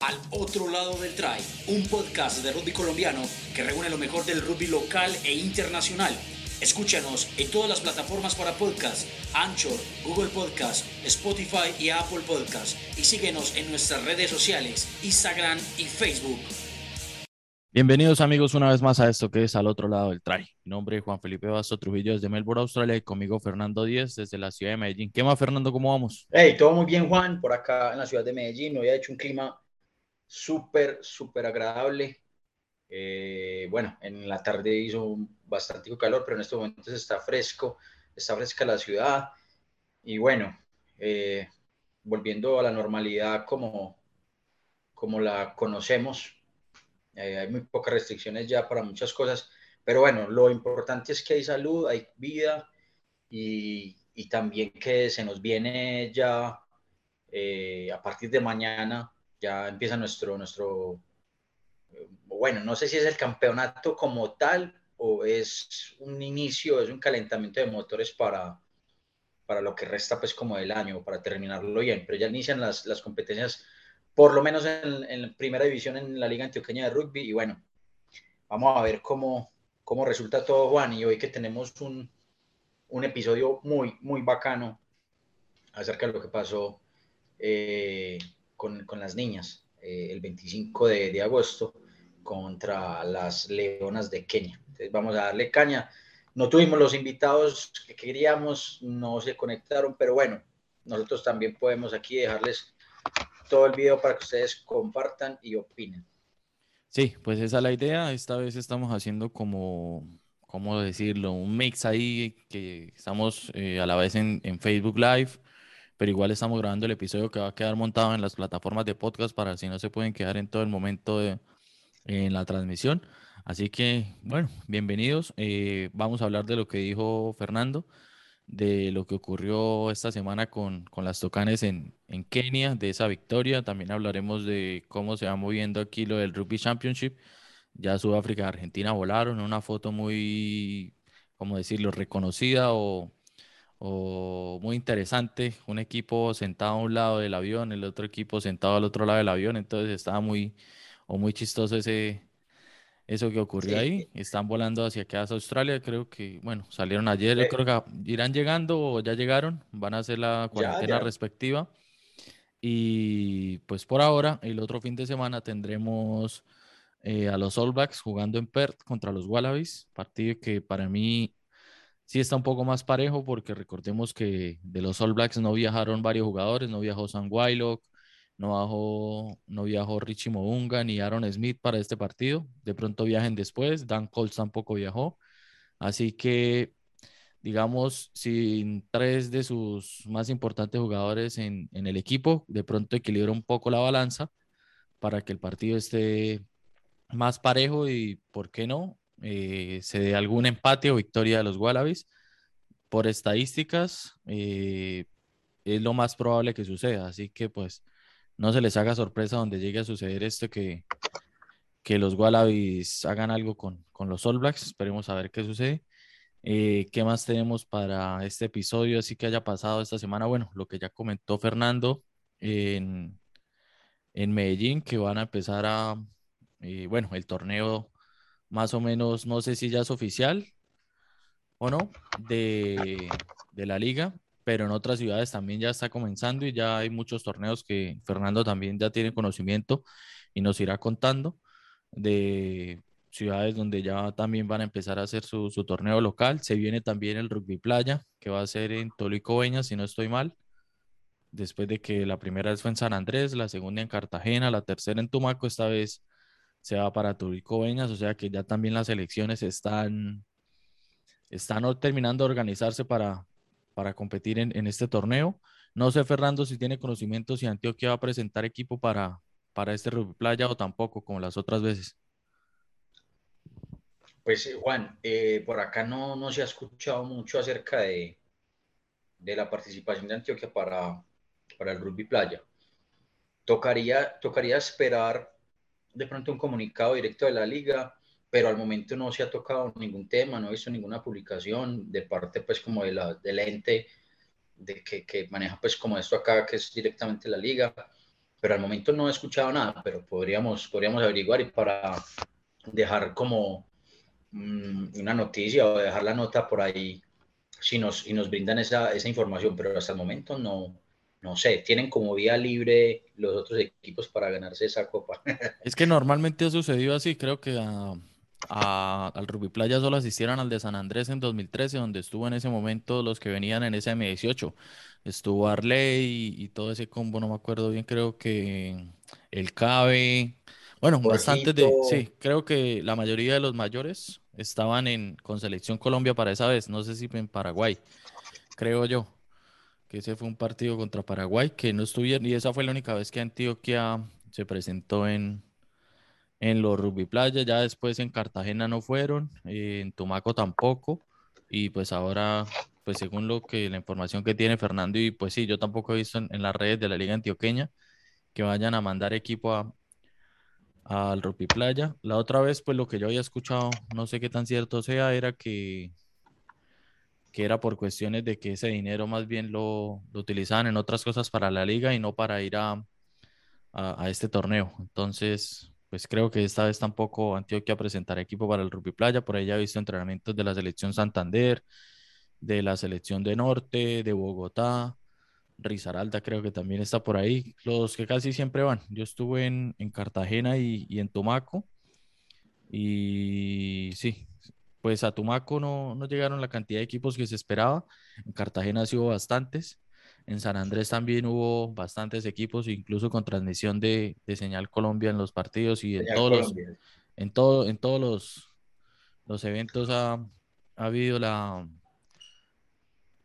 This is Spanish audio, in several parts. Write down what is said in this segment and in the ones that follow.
Al otro lado del try, un podcast de rugby colombiano que reúne lo mejor del rugby local e internacional. Escúchanos en todas las plataformas para podcast, Anchor, Google Podcast, Spotify y Apple Podcast. Y síguenos en nuestras redes sociales, Instagram y Facebook. Bienvenidos amigos una vez más a esto que es Al otro lado del try. Mi nombre es Juan Felipe Basto Trujillo desde Melbourne, Australia y conmigo Fernando Díez desde la ciudad de Medellín. ¿Qué más Fernando? ¿Cómo vamos? Hey, todo muy bien Juan, por acá en la ciudad de Medellín. Hoy ha hecho un clima súper, súper agradable. Eh, bueno, en la tarde hizo bastante calor, pero en estos momentos está fresco, está fresca la ciudad. Y bueno, eh, volviendo a la normalidad como, como la conocemos, eh, hay muy pocas restricciones ya para muchas cosas, pero bueno, lo importante es que hay salud, hay vida y, y también que se nos viene ya a partir de mañana, ya empieza nuestro, nuestro, eh, bueno, no sé si es el campeonato como tal o es un inicio, es un calentamiento de motores para, para lo que resta pues como del año, para terminarlo bien, pero ya inician las, las competencias por lo menos en, en, primera división en la Liga Antioqueña de Rugby. Y bueno, vamos a ver cómo, cómo resulta todo, Juan. Y hoy que tenemos un, un episodio muy, muy bacano acerca de lo que pasó eh, con, con, las niñas eh, el 25 de, de, agosto contra las Leonas de Kenia. Entonces vamos a darle caña. No tuvimos los invitados que queríamos, no se conectaron, pero bueno, nosotros también podemos aquí dejarles todo el video para que ustedes compartan y opinen. Sí, pues esa es la idea. Esta vez estamos haciendo como, ¿cómo decirlo? Un mix ahí que estamos eh, a la vez en, en, Facebook Live, pero igual estamos grabando el episodio que va a quedar montado en las plataformas de podcast para si no se pueden quedar en todo el momento en la transmisión. Así que, bueno, bienvenidos. Eh, vamos a hablar de lo que dijo Fernando de lo que ocurrió esta semana con, con las Tocanes en, en, Kenia, de esa victoria. También hablaremos de cómo se va moviendo aquí lo del Rugby Championship. Ya Sudáfrica y Argentina volaron, una foto muy, ¿cómo decirlo?, reconocida o, o muy interesante. Un equipo sentado a un lado del avión, el otro equipo sentado al otro lado del avión. Entonces estaba muy, o muy chistoso ese, eso que ocurrió sí. ahí. Están volando hacia acá, hacia Australia. Creo que, bueno, salieron ayer. Yo creo que irán llegando o ya llegaron. Van a hacer la cuarentena ya, ya. respectiva. Y pues por ahora, el otro fin de semana tendremos eh, a los All Blacks jugando en Perth contra los Wallabies. Partido que para mí sí está un poco más parejo porque recordemos que de los All Blacks no viajaron varios jugadores. No viajó Sam Wylock, no, bajó, no viajó Richie Mounga ni Aaron Smith para este partido. De pronto viajen después. Dan Colts tampoco viajó. Así que, digamos, sin tres de sus más importantes jugadores en, en, el equipo, de pronto equilibra un poco la balanza para que el partido esté más parejo y, ¿por qué no? Eh, se dé algún empate o victoria de los Wallabies. Por estadísticas, eh, es lo más probable que suceda. Así que, pues, no se les haga sorpresa donde llegue a suceder esto que, que los Wallabies hagan algo con, con, los All Blacks. Esperemos a ver qué sucede. Eh, ¿Qué más tenemos para este episodio? Así que haya pasado esta semana. Bueno, lo que ya comentó Fernando en, en Medellín, que van a empezar a, bueno, el torneo más o menos, no sé si ya es oficial o no, de, de la liga pero en otras ciudades también ya está comenzando y ya hay muchos torneos que Fernando también ya tiene conocimiento y nos irá contando de ciudades donde ya también van a empezar a hacer su, su torneo local. Se viene también el rugby playa, que va a ser en Tolicobeña, si no estoy mal. Después de que la primera vez fue en San Andrés, la segunda en Cartagena, la tercera en Tumaco, esta vez se va para Tolicobeñas, o sea que ya también las elecciones están, están terminando de organizarse para, para competir en, este torneo. No sé, Fernando, si tiene conocimiento si Antioquia va a presentar equipo para, para este rugby playa o tampoco, como las otras veces. Pues, Juan, eh, por acá no, no se ha escuchado mucho acerca de, de la participación de Antioquia para, para el rugby playa. Tocaría, tocaría esperar de pronto un comunicado directo de la liga pero al momento no se ha tocado ningún tema, no he visto ninguna publicación de parte pues como de la, del ente de que, que, maneja pues como esto acá, que es directamente la liga. pero al momento no he escuchado nada, pero podríamos, podríamos averiguar y para dejar como mm, una noticia o dejar la nota por ahí si nos, si nos brindan esa, esa información, pero hasta el momento no, no sé, tienen como vía libre los otros equipos para ganarse esa copa. Es que normalmente ha sucedido así, creo que al Rugby Playa solo asistieron al de San Andrés en 2013, donde estuvo en ese momento los que venían en ese M18. Estuvo Arley y, todo ese combo, no me acuerdo bien, creo que el Cabe, bueno, bastante de, sí, creo que la mayoría de los mayores estaban en, con Selección Colombia para esa vez, no sé si en Paraguay, creo yo que ese fue un partido contra Paraguay, que no estuvieron, y esa fue la única vez que Antioquia se presentó en, en los rugby playa, ya después en Cartagena no fueron, eh, en Tumaco tampoco, y pues ahora, pues según lo que la información que tiene Fernando, y pues sí, yo tampoco he visto en, las redes de la Liga Antioqueña que vayan a mandar equipo a, al rugby playa. La otra vez, pues lo que yo había escuchado, no sé qué tan cierto sea, era que que era por cuestiones de que ese dinero más bien lo, lo utilizaban en otras cosas para la liga y no para ir a, a, este torneo. Entonces, pues creo que esta vez tampoco Antioquia presentará equipo para el Rugby Playa. Por ahí ya he visto entrenamientos de la selección Santander, de la selección de Norte, de Bogotá. Rizaralda creo que también está por ahí. Los que casi siempre van. Yo estuve en, en Cartagena y, y en Tumaco. Y sí, pues a Tumaco no, no llegaron la cantidad de equipos que se esperaba. En Cartagena sí hubo bastantes. En San Andrés también hubo bastantes equipos, incluso con transmisión de, Señal Colombia en los partidos y en todos los, en todo, en todos los, los eventos ha, ha, habido la,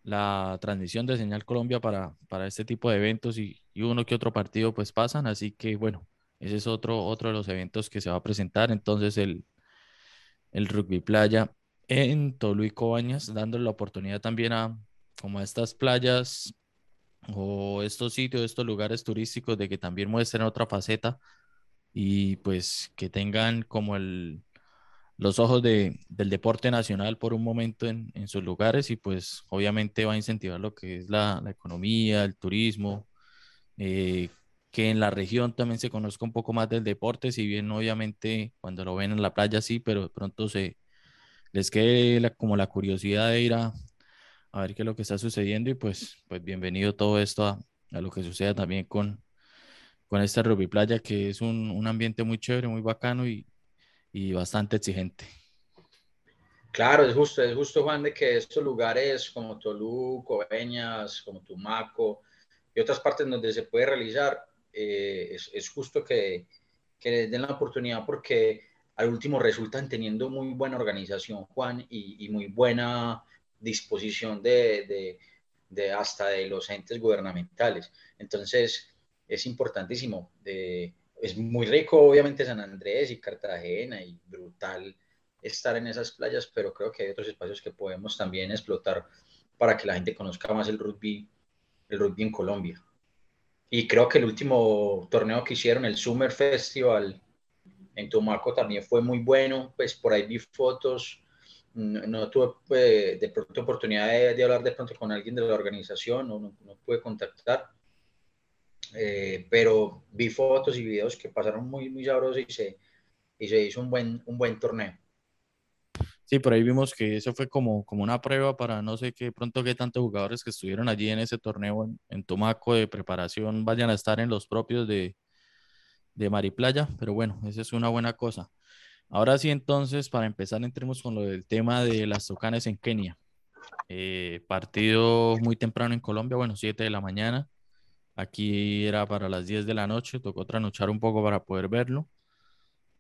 la transmisión de Señal Colombia para, para este tipo de eventos y, y, uno que otro partido pues pasan. Así que bueno, ese es otro, otro de los eventos que se va a presentar. Entonces el, el rugby playa en Tolu y Cobañas, dándole la oportunidad también a como estas playas o estos sitios, estos lugares turísticos de que también muestren otra faceta y pues que tengan como el, los ojos de, del deporte nacional por un momento en, en, sus lugares y pues obviamente va a incentivar lo que es la, la economía, el turismo, eh, que en la región también se conozca un poco más del deporte, si bien obviamente cuando lo ven en la playa sí, pero de pronto se les quede como la curiosidad de ir a, a, ver qué es lo que está sucediendo y pues, pues bienvenido todo esto a, a lo que suceda también con, con esta rugby playa, que es un, un ambiente muy chévere, muy bacano y, y bastante exigente. Claro, es justo, es justo, Juan, de que estos lugares como Toluca, Coveñas, como Tumaco y otras partes donde se puede realizar, eh, es, justo que, que, den la oportunidad porque al último resultan teniendo muy buena organización, Juan, y, muy buena disposición de, de, hasta de los entes gubernamentales. Entonces, es importantísimo. es muy rico, obviamente, San Andrés y Cartagena y brutal estar en esas playas, pero creo que hay otros espacios que podemos también explotar para que la gente conozca más el rugby, el rugby en Colombia. Y creo que el último torneo que hicieron, el Summer Festival en Tumaco, también fue muy bueno. Pues por ahí vi fotos. No, tuve pues, de pronto oportunidad de, hablar de pronto con alguien de la organización, no, no, pude contactar. Eh, pero vi fotos y videos que pasaron muy, muy sabrosos y se, y se hizo un buen, un buen torneo. Sí, por ahí vimos que eso fue como, como una prueba para no sé qué pronto qué tantos jugadores que estuvieron allí en ese torneo en, en Tumaco de preparación vayan a estar en los propios de, de Mariplaya, pero bueno, esa es una buena cosa. Ahora sí, entonces, para empezar, entremos con lo del tema de las Tucanes en Kenia. Eh, partido muy temprano en Colombia, bueno, 7 de la mañana. Aquí era para las 10 de la noche, tocó trasnochar un poco para poder verlo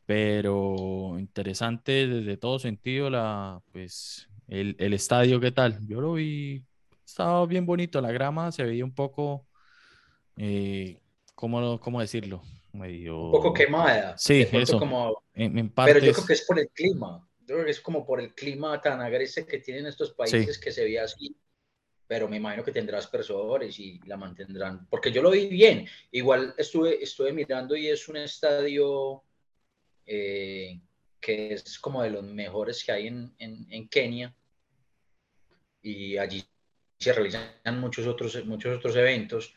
pero interesante desde todo sentido la, pues, el, el, estadio, ¿qué tal? Yo lo vi, estaba bien bonito, la grama se veía un poco, eh, ¿cómo, ¿cómo, decirlo? Medio... Un poco quemada. Sí, eso. Como... Pero yo creo que es por el clima, yo creo que es como por el clima tan agresivo que tienen estos países que se ve así pero me imagino que tendrá aspersores y la mantendrán, porque yo lo vi bien. Igual estuve, estuve mirando y es un estadio eh, que es como de los mejores que hay en, en, Kenia. Y allí se realizan muchos otros, muchos otros eventos.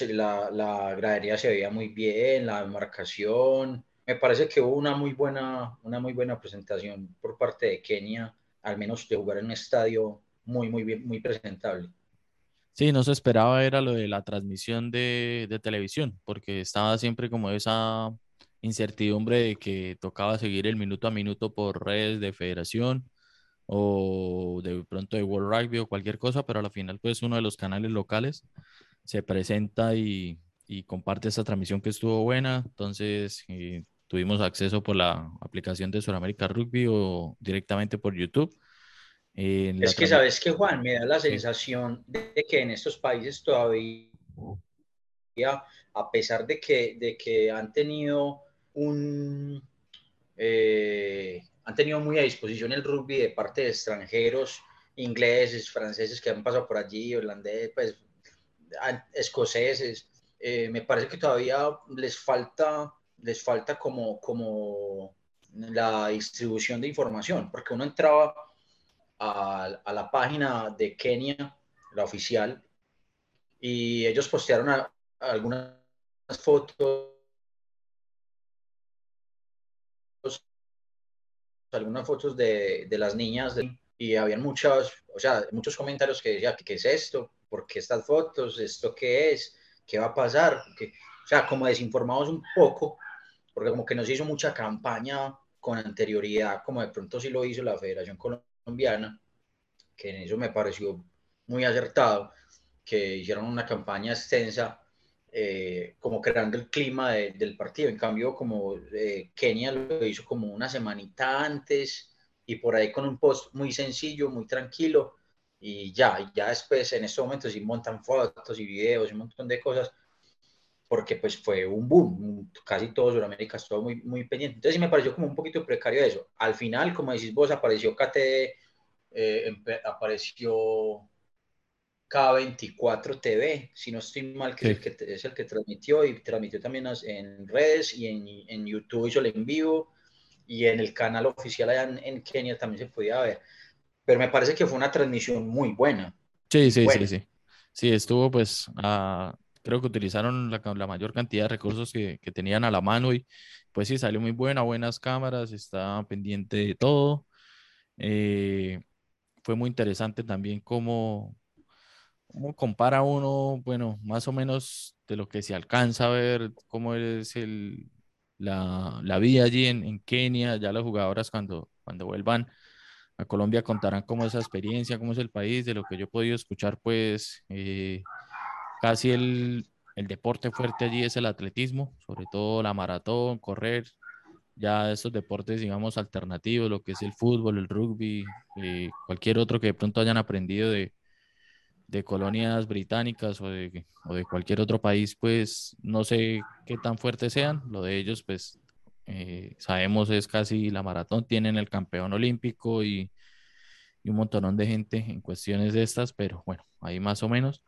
la, la gradería se veía muy bien, la marcación. Me parece que hubo una muy buena, una muy buena presentación por parte de Kenia, al menos de jugar en un estadio muy, muy bien, muy presentable. Sí, no se esperaba era lo de la transmisión de, de televisión, porque estaba siempre como esa incertidumbre de que tocaba seguir el minuto a minuto por redes de federación o de pronto de World Rugby o cualquier cosa, pero al final pues uno de los canales locales se presenta y, y comparte esa transmisión que estuvo buena, entonces eh, tuvimos acceso por la aplicación de Sudamérica Rugby o directamente por YouTube. es que sabes que Juan, me da la sensación de que en estos países todavía, a pesar de que, de que han tenido un... Eh, han tenido muy a disposición el rugby de parte de extranjeros, ingleses, franceses que han pasado por allí, holandeses, pues, escoceses. Eh, me parece que todavía les falta, les falta como, como la distribución de información, porque uno entraba a, a la página de Kenia, la oficial, y ellos postearon algunas fotos algunas fotos de, de las niñas y habían muchas, o sea, muchos comentarios que decían, ¿qué es esto? ¿Por qué estas fotos? ¿Esto qué es? ¿Qué va a pasar? o sea, como desinformados un poco, porque como que no se hizo mucha campaña con anterioridad, como de pronto sí lo hizo la Federación Colombiana, que en eso me pareció muy acertado, que hicieron una campaña extensa eh, como creando el clima del partido. En cambio, como eh, Kenia lo hizo como una semanita antes y por ahí con un post muy sencillo, muy tranquilo y ya, ya después en estos momentos sí montan fotos y videos y un montón de cosas porque pues fue un boom, casi todo Sudamérica estuvo muy, muy pendiente. Entonces sí me pareció como un poquito precario eso. Al final, como decís vos, apareció KT, eh, apareció K24 TV, si no estoy mal, que, es, el que es el que transmitió y transmitió también en redes y en, en YouTube hizo el en vivo y en el canal oficial allá en, Kenia también se podía ver. Pero me parece que fue una transmisión muy buena. Sí, sí, sí, sí. Sí, estuvo pues, creo que utilizaron la, la, mayor cantidad de recursos que, que, tenían a la mano y pues sí, salió muy buena, buenas cámaras, está pendiente de todo. Eh, fue muy interesante también cómo, ¿Cómo compara uno, bueno, más o menos de lo que se alcanza a ver, cómo es el, la, la vida allí en, en, Kenia? Ya las jugadoras cuando, cuando vuelvan a Colombia contarán cómo es esa experiencia, cómo es el país, de lo que yo he podido escuchar, pues eh, casi el, el deporte fuerte allí es el atletismo, sobre todo la maratón, correr, ya esos deportes, digamos, alternativos, lo que es el fútbol, el rugby, eh, cualquier otro que de pronto hayan aprendido de, de colonias británicas o de, o de, cualquier otro país, pues no sé qué tan fuertes sean. Lo de ellos, pues eh, sabemos es casi la maratón, tienen el campeón olímpico y, y, un montón de gente en cuestiones de estas, pero bueno, ahí más o menos.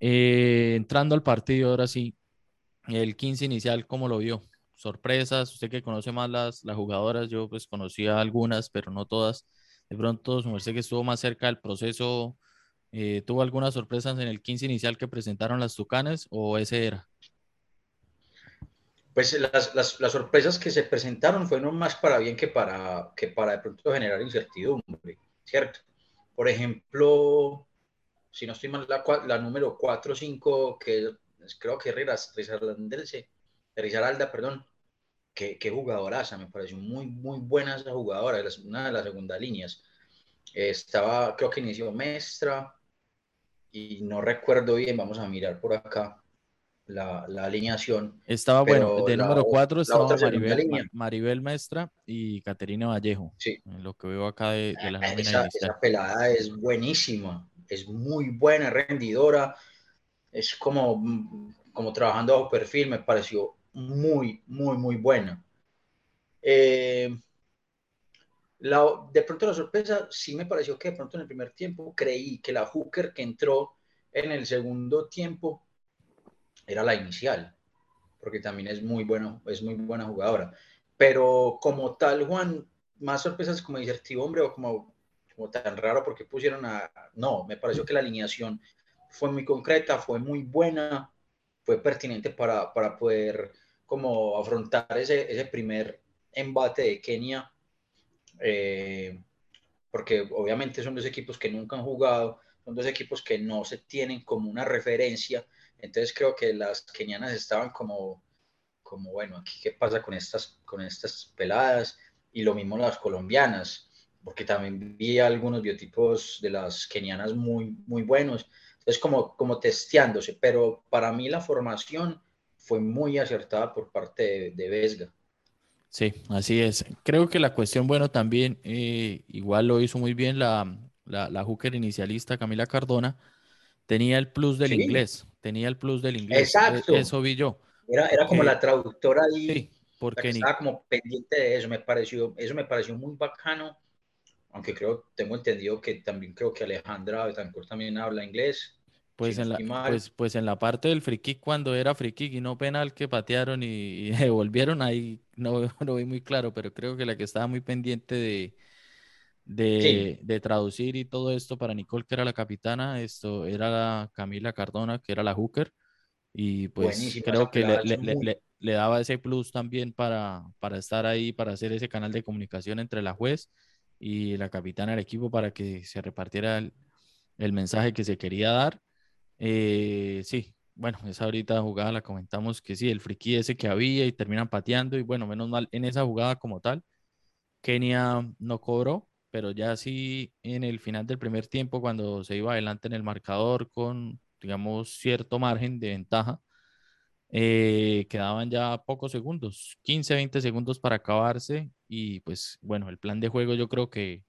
Eh, entrando al partido, ahora sí, el 15 inicial, ¿cómo lo vio? Sorpresas, usted que conoce más las, las jugadoras, yo pues conocía algunas, pero no todas. De pronto, su merced que estuvo más cerca del proceso eh, ¿Tuvo algunas sorpresas en el 15 inicial que presentaron las Tucanes o ese era? Pues las, las, sorpresas que se presentaron fueron más para bien que para, que para de pronto generar incertidumbre, ¿cierto? Por ejemplo, si no estoy mal, la, número 4 o 5, que creo que Rizaralda, perdón, qué, qué jugadoraza, me pareció muy, muy buena esa jugadora, una de las segundas líneas. Estaba, creo que inició Mestra, y no recuerdo bien, vamos a mirar por acá la, la alineación. Estaba bueno, de número 4 estaba Maribel, Maribel Mestra y Caterina Vallejo. Sí. Lo que veo acá de, de la nómina esa, esa, pelada es buenísima, es muy buena, rendidora, es como, como trabajando bajo perfil, me pareció muy, muy, muy buena. Eh, la, de pronto la sorpresa sí me pareció que de pronto en el primer tiempo creí que la hooker que entró en el segundo tiempo era la inicial, porque también es muy buena, es muy buena jugadora. Pero como tal, Juan, más sorpresas como hombre o como, como tan raro porque pusieron a... No, me pareció que la alineación fue muy concreta, fue muy buena. fue pertinente para, para poder como afrontar ese, ese primer embate de Kenia, eh, porque obviamente son dos equipos que nunca han jugado, son dos equipos que no se tienen como una referencia, entonces creo que las kenianas estaban como, como bueno, aquí qué pasa con estas, con estas peladas, y lo mismo las colombianas, porque también vi algunos biotipos de las kenianas muy, muy buenos, es como, como testeándose, pero para mí la formación fue muy acertada por parte de, Vesga. Sí, así es. Creo que la cuestión, bueno, también eh, igual lo hizo muy bien la, la, la hooker inicialista Camila Cardona, tenía el plus del inglés, tenía el plus del inglés. Exacto. Eso vi yo. Era, era como la traductora ahí. Sí, porque estaba como pendiente de eso, me pareció, eso me pareció muy bacano, aunque creo, tengo entendido que también creo que Alejandra Betancourt también habla inglés. Pues, en la, pues, pues, en la parte del free kick, cuando era free kick y no penal que patearon y, devolvieron, ahí no lo vi muy claro, pero creo que la que estaba muy pendiente de, de, de, traducir y todo esto para Nicole, que era la capitana, esto era la Camila Cardona, que era la hooker, y pues creo que le, le, le, daba ese plus también para, para estar ahí, para hacer ese canal de comunicación entre la juez y la capitana del equipo para que se repartiera el, el mensaje que se quería dar. Eh, sí, bueno, esa ahorita jugada la comentamos que sí, el friki ese que había y terminan pateando y bueno, menos mal en esa jugada como tal, Kenia no cobró, pero ya sí en el final del primer tiempo cuando se iba adelante en el marcador con, digamos, cierto margen de ventaja, eh, quedaban ya pocos segundos, 15, 20 segundos para acabarse y pues bueno, el plan de juego yo creo que,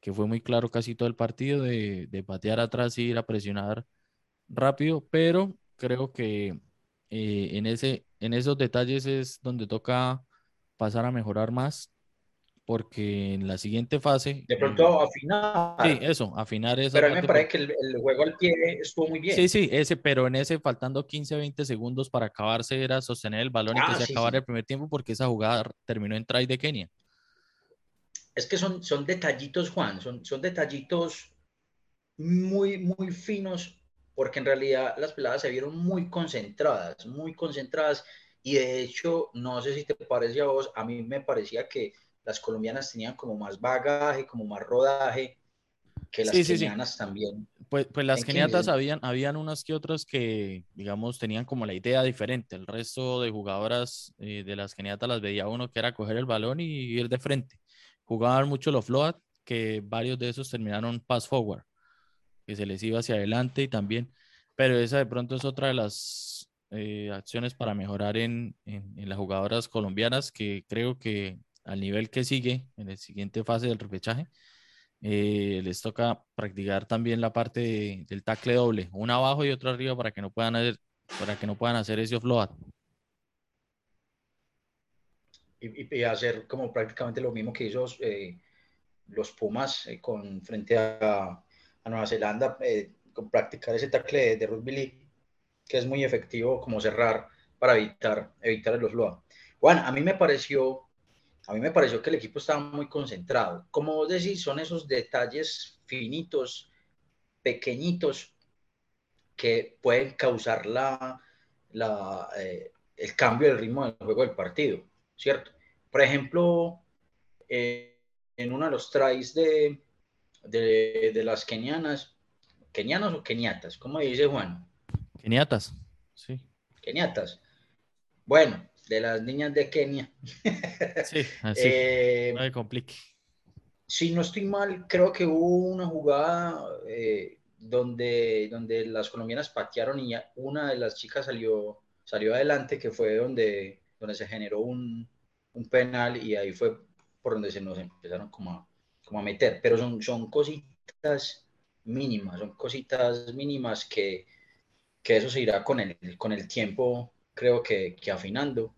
que fue muy claro casi todo el partido de, de patear atrás y ir a presionar rápido, pero creo que eh, en, ese, en esos detalles es donde toca pasar a mejorar más, porque en la siguiente fase... De pronto afinar. Sí, eso, afinar esa Pero a mí me parece que el, juego al pie estuvo muy bien. Sí, sí, ese, pero en ese faltando 15, 20 segundos para acabarse era sostener el balón y que ah, se acabara el primer tiempo porque esa jugada terminó en try de Kenia. Es que son, son detallitos, Juan, son, son detallitos muy, muy finos porque en realidad las peladas se vieron muy concentradas, muy concentradas, y de hecho, no sé si te parece a vos, a mí me parecía que las colombianas tenían como más bagaje, como más rodaje, que las kenianas también. Pues, pues las keniatas habían, habían unas que otras que, digamos, tenían como la idea diferente. El resto de jugadoras eh, de las keniatas las veía uno que era coger el balón y ir de frente. Jugaban mucho los float, que varios de esos terminaron pass forward que se les iba hacia adelante y también, pero esa de pronto es otra de las eh, acciones para mejorar en, en, las jugadoras colombianas que creo que al nivel que sigue en la siguiente fase del repechaje, eh, les toca practicar también la parte del tackle doble, una abajo y otra arriba para que no puedan hacer, para que no puedan hacer ese offload. Y, hacer como prácticamente lo mismo que hizo eh, los Pumas con frente a, a Nueva Zelanda eh, con practicar ese tackle de, rugby league, que es muy efectivo como cerrar para evitar, evitar el loa. Bueno, a mí me pareció, a mí me pareció que el equipo estaba muy concentrado. Como vos decís, son esos detalles finitos, pequeñitos, que pueden causar la, la, eh, el cambio del ritmo del juego del partido, ¿cierto? Por ejemplo, eh, en uno de los tries de, de, las kenianas, kenianos o keniatas, ¿cómo dice Juan? Keniatas, sí. Keniatas. Bueno, de las niñas de Kenia. Sí, así. eh, no me complique. Si no estoy mal, creo que hubo una jugada eh, donde, donde las colombianas patearon y una de las chicas salió, salió adelante, que fue donde, donde se generó un, un penal y ahí fue por donde se nos empezaron como a, como a meter, pero son, son cositas mínimas, son cositas mínimas que, que eso se irá con el, con el tiempo, creo que, que afinando,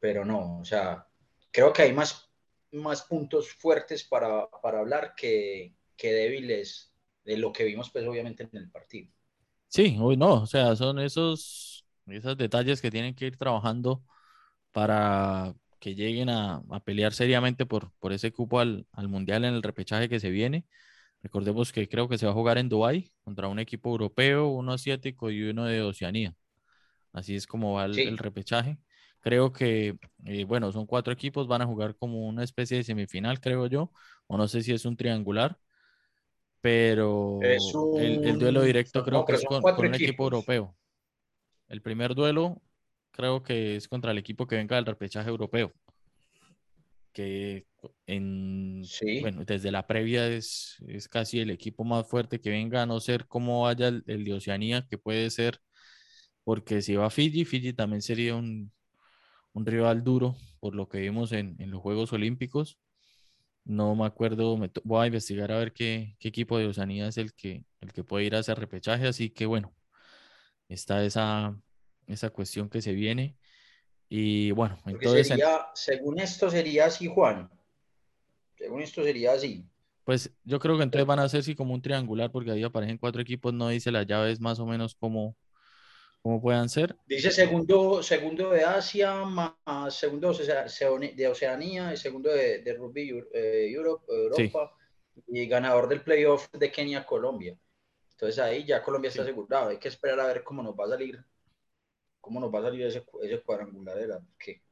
pero no, o sea, creo que hay más, más puntos fuertes para, para hablar que, que débiles de lo que vimos, pues obviamente en el partido. Sí, hoy no, o sea, son esos, esos detalles que tienen que ir trabajando para que lleguen a, pelear seriamente por, por ese cupo al, Mundial en el repechaje que se viene. Recordemos que creo que se va a jugar en Dubái contra un equipo europeo, uno asiático y uno de Oceanía. Así es como va el, repechaje. Creo que, eh, bueno, son cuatro equipos, van a jugar como una especie de semifinal, creo yo, o no sé si es un triangular, pero el, duelo directo creo que es con, un equipo europeo. El primer duelo creo que es contra el equipo que venga del repechaje europeo, que en, bueno, desde la previa es, es, casi el equipo más fuerte que venga, a no ser cómo vaya el, de Oceanía, que puede ser, porque si va Fiji, Fiji también sería un, un rival duro, por lo que vimos en, en, los Juegos Olímpicos. No me acuerdo, me voy a investigar a ver qué, qué, equipo de Oceanía es el que, el que puede ir a ese repechaje, así que bueno, está esa, esa cuestión que se viene. Y bueno, entonces... Según esto sería así, Juan. Según esto sería así. Pues yo creo que entonces van a ser así como un triangular, porque ahí aparecen cuatro equipos, no dice las llaves más o menos como, como puedan ser. Dice segundo, segundo de Asia, más segundo de Oceanía y segundo de, Rugby eh, Europe, Europa y ganador del playoff de Kenia, Colombia. Entonces ahí ya Colombia está asegurado. Hay que esperar a ver cómo nos va a salir ¿Cómo nos va a salir ese, cuadrangular de la qué?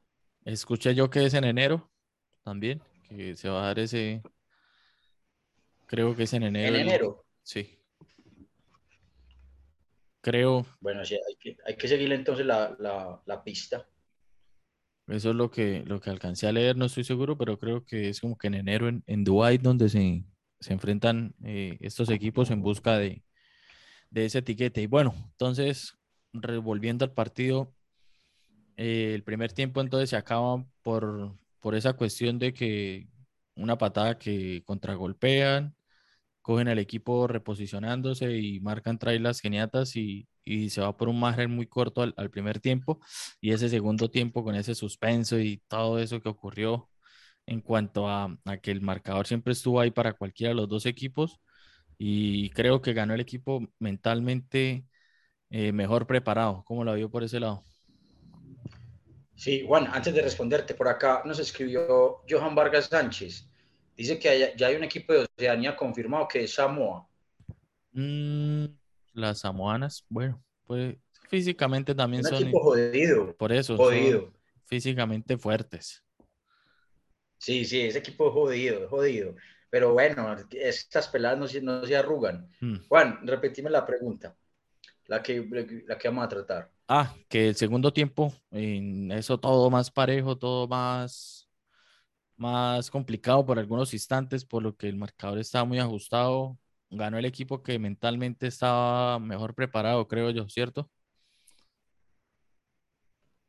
Escuché yo que es en enero también, que se va a dar ese. Creo que es en enero. ¿En enero? Sí. Creo. Bueno, sí, hay que, hay que seguirle entonces la, pista. Eso es lo que, lo que alcancé a leer, no estoy seguro, pero creo que es como que en enero en, en Dubái donde se, enfrentan eh, estos equipos en busca de, de ese etiquete. Y bueno, entonces revolviendo al partido, eh, el primer tiempo entonces se acaba por, por esa cuestión de que una patada que contragolpean, cogen al equipo reposicionándose y marcan trae las geniatas y, y, se va por un margen muy corto al, al, primer tiempo y ese segundo tiempo con ese suspenso y todo eso que ocurrió en cuanto a, a que el marcador siempre estuvo ahí para cualquiera de los dos equipos y creo que ganó el equipo mentalmente eh, mejor preparado. ¿Cómo lo vio por ese lado? Sí, Juan, antes de responderte, por acá nos escribió Johan Vargas Sánchez. Dice que ya hay un equipo de Oceanía confirmado que es Samoa. Mm, las samoanas, bueno, pues físicamente también un son. Equipo jodido. Por eso. Jodido. físicamente fuertes. Sí, sí, ese equipo es jodido, jodido. Pero bueno, estas peladas no, no se arrugan. Hmm. Juan, repetime la pregunta la que, la que vamos a tratar. Ah, que el segundo tiempo, en eso todo más parejo, todo más, más complicado por algunos instantes, por lo que el marcador estaba muy ajustado. Ganó el equipo que mentalmente estaba mejor preparado, creo yo, ¿cierto?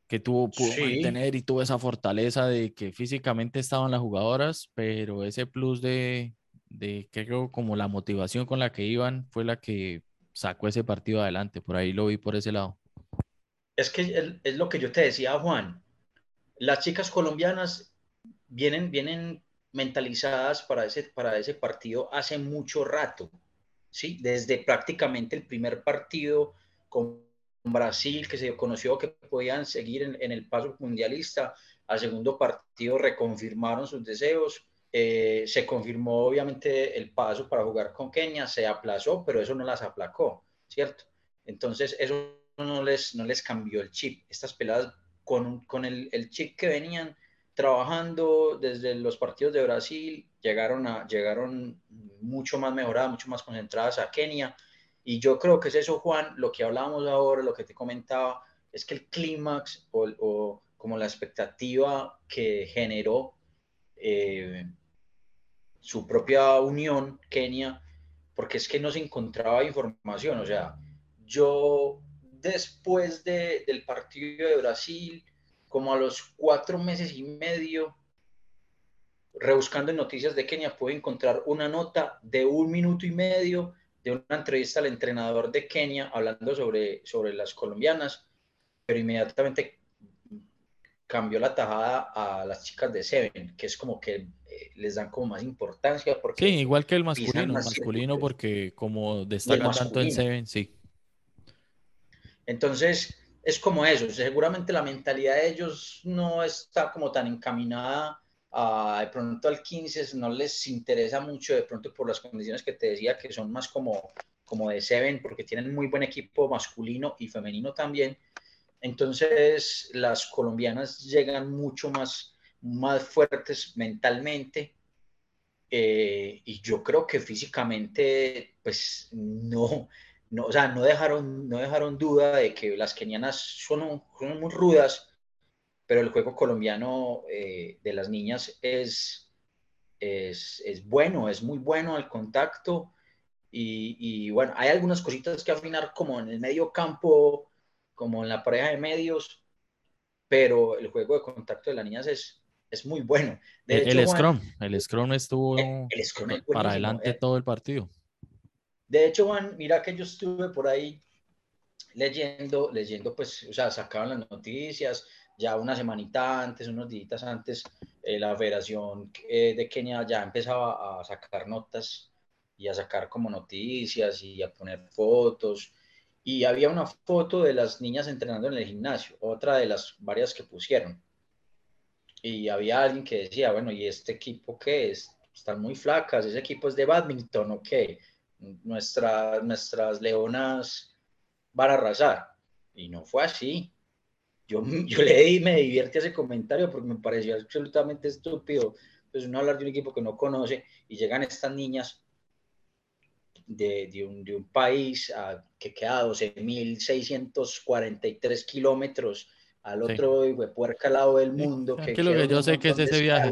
Que tuvo, pudo mantener y tuvo esa fortaleza de que físicamente estaban las jugadoras, pero ese plus de, de creo como la motivación con la que iban fue la que sacó ese partido adelante. Por ahí lo vi por ese lado. Es que es lo que yo te decía, Juan. Las chicas colombianas vienen, vienen mentalizadas para ese, para ese partido hace mucho rato, ¿sí? Desde prácticamente el primer partido con Brasil, que se conoció que podían seguir en, en el paso mundialista, al segundo partido reconfirmaron sus deseos, eh, se confirmó obviamente el paso para jugar con Kenia, se aplazó, pero eso no las aplacó, ¿cierto? Entonces eso no les, no les cambió el chip. Estas peladas con, con el, el, chip que venían trabajando desde los partidos de Brasil, llegaron, a, llegaron mucho más mejoradas, mucho más concentradas a Kenia. Y yo creo que es eso, Juan, lo que hablábamos ahora, lo que te comentaba, es que el clímax o, o, como la expectativa que generó eh, su propia unión, Kenia, porque es que no se encontraba información. O sea, yo después de, del partido de Brasil, como a los cuatro meses y medio, rebuscando en noticias de Kenia, pude encontrar una nota de un minuto y medio de una entrevista al entrenador de Kenia hablando sobre, sobre las colombianas, pero inmediatamente cambió la tajada a las chicas de Seven, que es como que les dan como más importancia. Porque sí, igual que el masculino, masculino porque como destacan tanto en Seven, sí. Entonces, es como eso, seguramente la mentalidad de ellos no está como tan encaminada a, de pronto al 15, no les interesa mucho de pronto por las condiciones que te decía, que son más como, como de Seven, porque tienen muy buen equipo masculino y femenino también, entonces las colombianas llegan mucho más, más fuertes mentalmente eh, y yo creo que físicamente, pues no, no, o sea, no dejaron, no dejaron duda de que las kenianas son, son muy rudas, pero el juego colombiano eh, de las niñas es, es, es, bueno, es muy bueno al contacto. Y, y, bueno, hay algunas cositas que afinar como en el medio campo, como en la pareja de medios, pero el juego de contacto de las niñas es, es muy bueno. el, Scrum, el Scrum estuvo para adelante eh. todo el partido. De hecho, Juan, mira que yo estuve por ahí leyendo, leyendo, pues, o sea, sacaban las noticias, ya una semanita antes, unos días antes, eh, la Federación eh, de Kenia ya empezaba a sacar notas y a sacar como noticias y a poner fotos. Y había una foto de las niñas entrenando en el gimnasio, otra de las varias que pusieron y había alguien que decía, bueno, ¿y este equipo qué es? Están muy flacas, ese equipo es de badminton, ¿o qué? Nuestra, nuestras leonas van a arrasar. Y no fue así. Yo, yo leí y me divertí ese comentario porque me pareció absolutamente estúpido. Pues uno hablar de un equipo que no conoce y llegan estas niñas de, de, un, de un, país a, que queda a 12.643 kilómetros al otro sí. puerca lado del mundo. Que, que lo que yo sé que es ese viaje.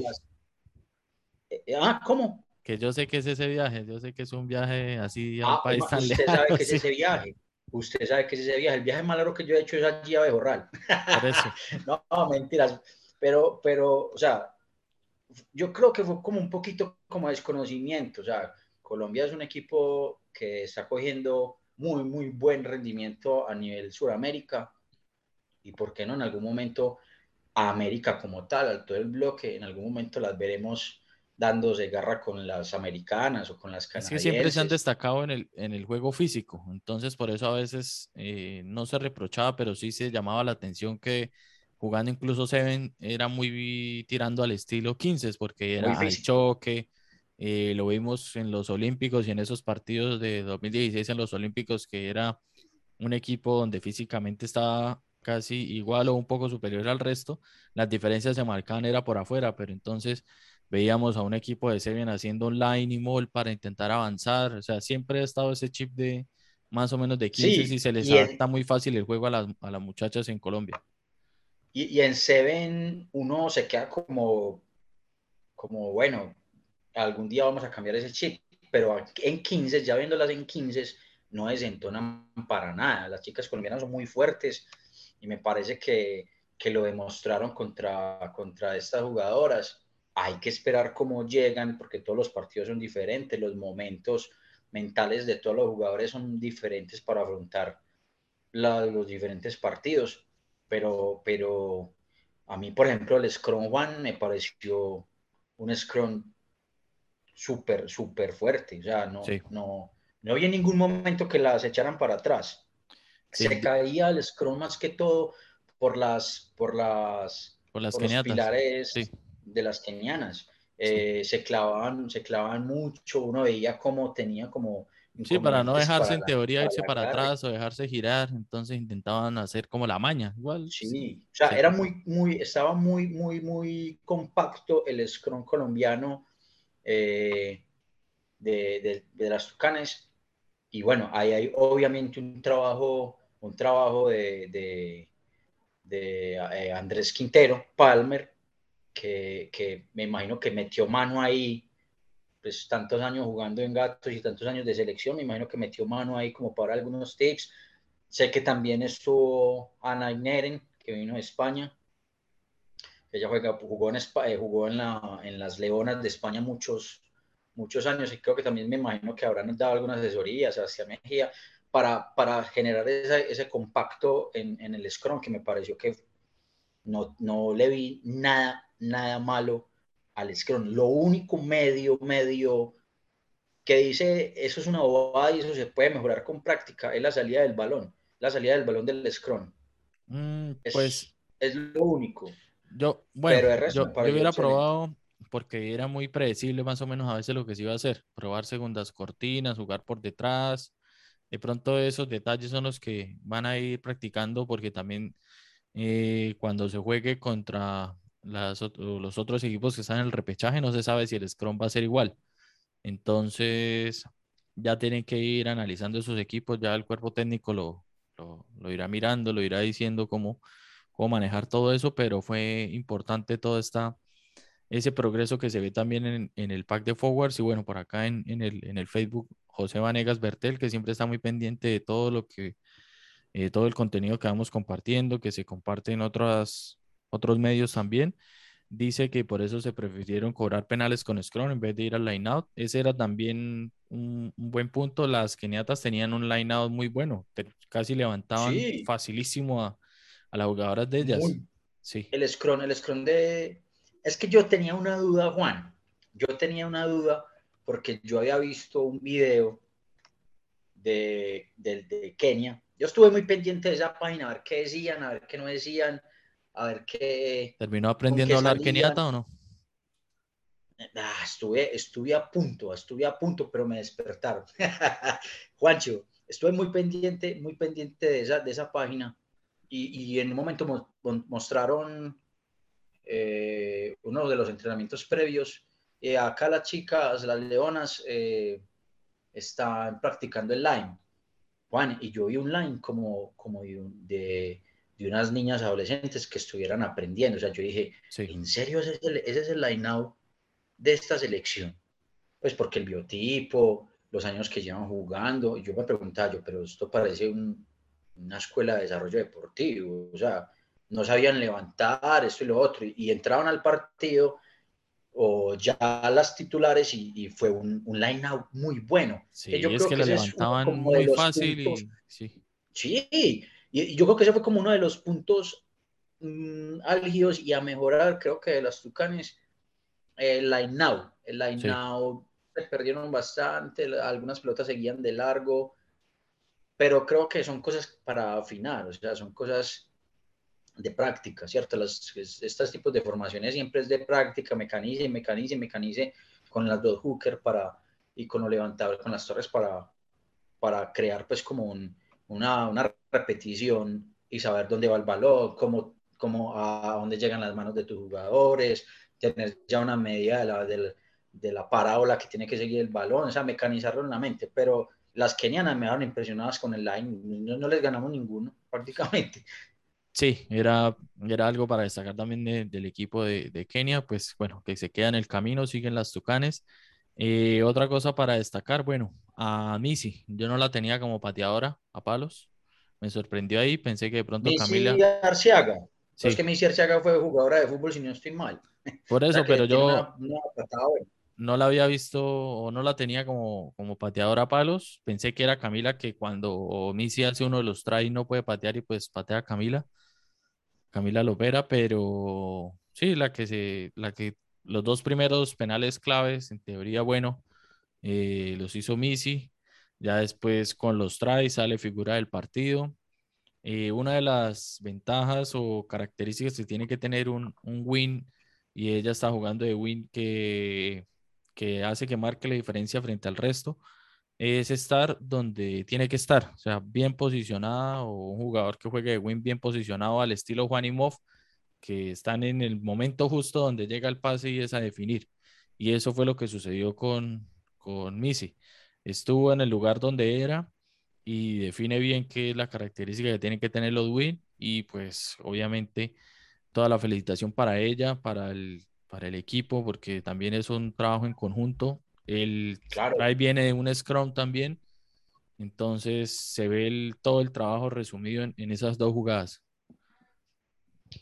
Eh, eh, ah, ¿cómo? Que yo sé que es ese viaje, yo sé que es un viaje así a un ah, país tan usted sabe que es ese viaje. Usted sabe que es ese viaje. El viaje más largo que yo he hecho es allí a Bejorral. Por eso. no, no, mentiras. Pero, pero, o sea, yo creo que fue como un poquito como desconocimiento. O sea, Colombia es un equipo que está cogiendo muy, muy buen rendimiento a nivel Suramérica y por qué no en algún momento a América como tal, al todo el bloque, en algún momento las veremos dándose garra con las americanas o con las canadienses. Es que siempre se han destacado en el, en el juego físico, entonces por eso a veces eh, no se reprochaba, pero sí se llamaba la atención que jugando incluso Seven era muy tirando al estilo 15, porque era el choque, eh, lo vimos en los Olímpicos y en esos partidos de 2016 en los Olímpicos, que era un equipo donde físicamente estaba casi igual o un poco superior al resto. Las diferencias se marcaban era por afuera, pero entonces veíamos a un equipo de Seven haciendo online y mall para intentar avanzar. O sea, siempre ha estado ese chip de más o menos de 15 y se les adapta muy fácil el juego a las, a las muchachas en Colombia. Y, y, en Seven uno se queda como, como, bueno, algún día vamos a cambiar ese chip, pero en 15, ya viéndolas en 15, no desentonan para nada. Las chicas colombianas son muy fuertes, y me parece que, que lo demostraron contra, contra estas jugadoras. Hay que esperar cómo llegan porque todos los partidos son diferentes, los momentos mentales de todos los jugadores son diferentes para afrontar la, los diferentes partidos. Pero, pero a mí, por ejemplo, el Scrum One me pareció un Scrum súper, súper fuerte. O sea, no, no, no había ningún momento que las echaran para atrás. Se caía el scrum más que todo por las, por las, por las los pilares de las kenianas. Eh, se clavaban, se clavaban mucho, uno veía cómo tenía como... Sí, para no dejarse en teoría irse para atrás o dejarse girar, entonces intentaban hacer como la maña, igual. Sí, o sea, era muy, muy, estaba muy, muy, muy compacto el scrum colombiano eh, de, de, de, las Tucanes. Y bueno, ahí hay obviamente un trabajo un trabajo de, de, eh, Andrés Quintero, Palmer, que, que, me imagino que metió mano ahí, pues tantos años jugando en gatos y tantos años de selección, me imagino que metió mano ahí como para algunos tips. Sé que también estuvo Ana Ineren, que vino de España. Ella juega, jugó, en, eh, jugó en, la, en las Leonas de España muchos, muchos años y creo que también me imagino que habrán dado algunas asesorías, Sebastián Mejía para, para generar ese, ese compacto en, en, el Scrum, que me pareció que no, no le vi nada, nada malo al Scrum. Lo único medio, medio que dice, eso es una bobada y eso se puede mejorar con práctica, es la salida del balón, la salida del balón del Scrum. Mm, pues es lo único. Yo, bueno, yo, yo, hubiera probado porque era muy predecible más o menos a veces lo que se iba a hacer, probar segundas cortinas, jugar por detrás, de pronto esos detalles son los que van a ir practicando porque también eh, cuando se juegue contra los otros equipos que están en el repechaje no se sabe si el Scrum va a ser igual. Entonces ya tienen que ir analizando esos equipos, ya el cuerpo técnico lo, lo, irá mirando, lo irá diciendo cómo, cómo manejar todo eso, pero fue importante todo esta, ese progreso que se ve también en, en el pack de forwards y bueno, por acá en, en, el, en el Facebook, José Vanegas Bertel, que siempre está muy pendiente de todo lo que, eh, todo el contenido que vamos compartiendo, que se comparte en otras, otros medios también. Dice que por eso se prefirieron cobrar penales con Scrum en vez de ir al line out. Ese era también un, buen punto. Las keniatas tenían un line out muy bueno, casi levantaban facilísimo a, a, las jugadoras de ellas. sí. El Scrum, el Scrum de. Es que yo tenía una duda, Juan. Yo tenía una duda porque yo había visto un video de, de, de Kenia. Yo estuve muy pendiente de esa página, a ver qué decían, a ver qué no decían a ver qué. ¿Terminó aprendiendo a hablar keniata o no? Ah, estuve, estuve a punto, estuve a punto, pero me despertaron. Juancho, estuve muy pendiente, muy pendiente de esa, de esa página y, y en un momento mostraron eh, uno de los entrenamientos previos. y acá las chicas, las leonas, eh, están practicando el line. Juan, y yo vi un line como, como de, de unas niñas adolescentes que estuvieran aprendiendo. O sea, yo dije, ¿en serio ese es el, ese es el line-out de esta selección? Pues porque el biotipo, los años que llevan jugando, yo me preguntaba yo, pero esto parece una escuela de desarrollo deportivo, o sea, no sabían levantar esto y lo otro, y, entraban al partido o ya las titulares y, fue un, un line-out muy bueno. Sí, yo es que, levantaban muy fácil y sí. Sí, y, yo creo que ese fue como uno de los puntos mmm, álgidos y a mejorar, creo que de las Tucanes, el line now. El line now se perdieron bastante, algunas pelotas seguían de largo, pero creo que son cosas para afinar, o sea, son cosas de práctica, ¿cierto? Las, estos tipos de formaciones siempre es de práctica, mecanice, mecanice, mecanice con las dos hookers para, y con los levantadores, con las torres para, para crear pues como un, una, una repetición y saber dónde va el balón, cómo, cómo a dónde llegan las manos de tus jugadores, tener ya una medida de la, de, la parábola que tiene que seguir el balón, o sea, mecanizarlo en la mente, pero las kenianas me daban impresionadas con el line, no, les ganamos ninguno prácticamente. Sí, era, era algo para destacar también del equipo de, de, Kenia, pues bueno, que se queda en el camino, siguen las Tucanes. Eh, otra cosa para destacar, bueno, a Missy, yo no la tenía como pateadora a palos, me sorprendió ahí, pensé que de pronto Missy Camila... Arciaga, sí. es que Missy Arciaga fue jugadora de fútbol si no estoy mal. Por eso, pero yo no la había visto o no la tenía como, como pateadora a palos, pensé que era Camila que cuando Missy hace uno de los try no puede patear y pues patea a Camila. Camila Lopera, pero sí, la que se, la que los dos primeros penales claves, en teoría, bueno, eh, los hizo Missy. Ya después con los tries sale figura del partido. Eh, una de las ventajas o características que tiene que tener un, win, y ella está jugando de win que, que hace que marque la diferencia frente al resto, es estar donde tiene que estar, o sea, bien posicionada o un jugador que juegue de win bien posicionado al estilo Juan Imov, que están en el momento justo donde llega el pase y es a definir. Y eso fue lo que sucedió con, con Missy. Estuvo en el lugar donde era y define bien qué es la característica que tienen que tener los Win y pues obviamente toda la felicitación para ella, para el, para el equipo, porque también es un trabajo en conjunto. El claro. viene de un Scrum también, entonces se ve todo el trabajo resumido en, en esas dos jugadas.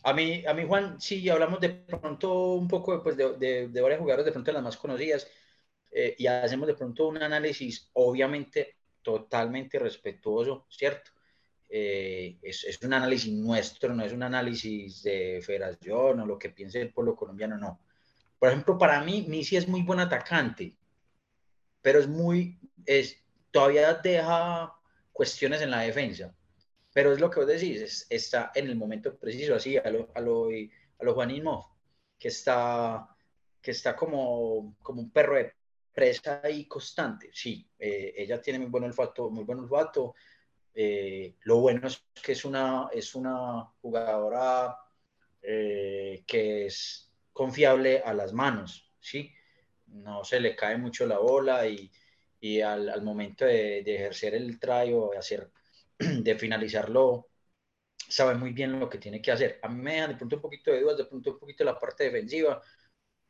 A mí, a mí, Juan, sí, hablamos de pronto un poco pues, de, de, de varias jugadoras, de pronto las más conocidas, eh, y hacemos de pronto un análisis, obviamente, totalmente respetuoso, ¿cierto? Eh, es, es, un análisis nuestro, no es un análisis de federación o lo que piense el pueblo colombiano, no. Por ejemplo, para mí, Missy es muy buen atacante, pero es muy, es, todavía deja cuestiones en la defensa pero es lo que vos decís, está en el momento preciso, así, a lo, a lo, a lo Juanismo, que está, que está como, como un perro de presa y constante, sí, eh, ella tiene muy buen olfato, muy buen olfato. Eh, lo bueno es que es una, es una jugadora eh, que es confiable a las manos, ¿sí? No se le cae mucho la bola y, y al, momento de, ejercer el try o de, hacer, de finalizarlo, sabe muy bien lo que tiene que hacer. A mí de pronto un poquito de dudas, de pronto un poquito la parte defensiva,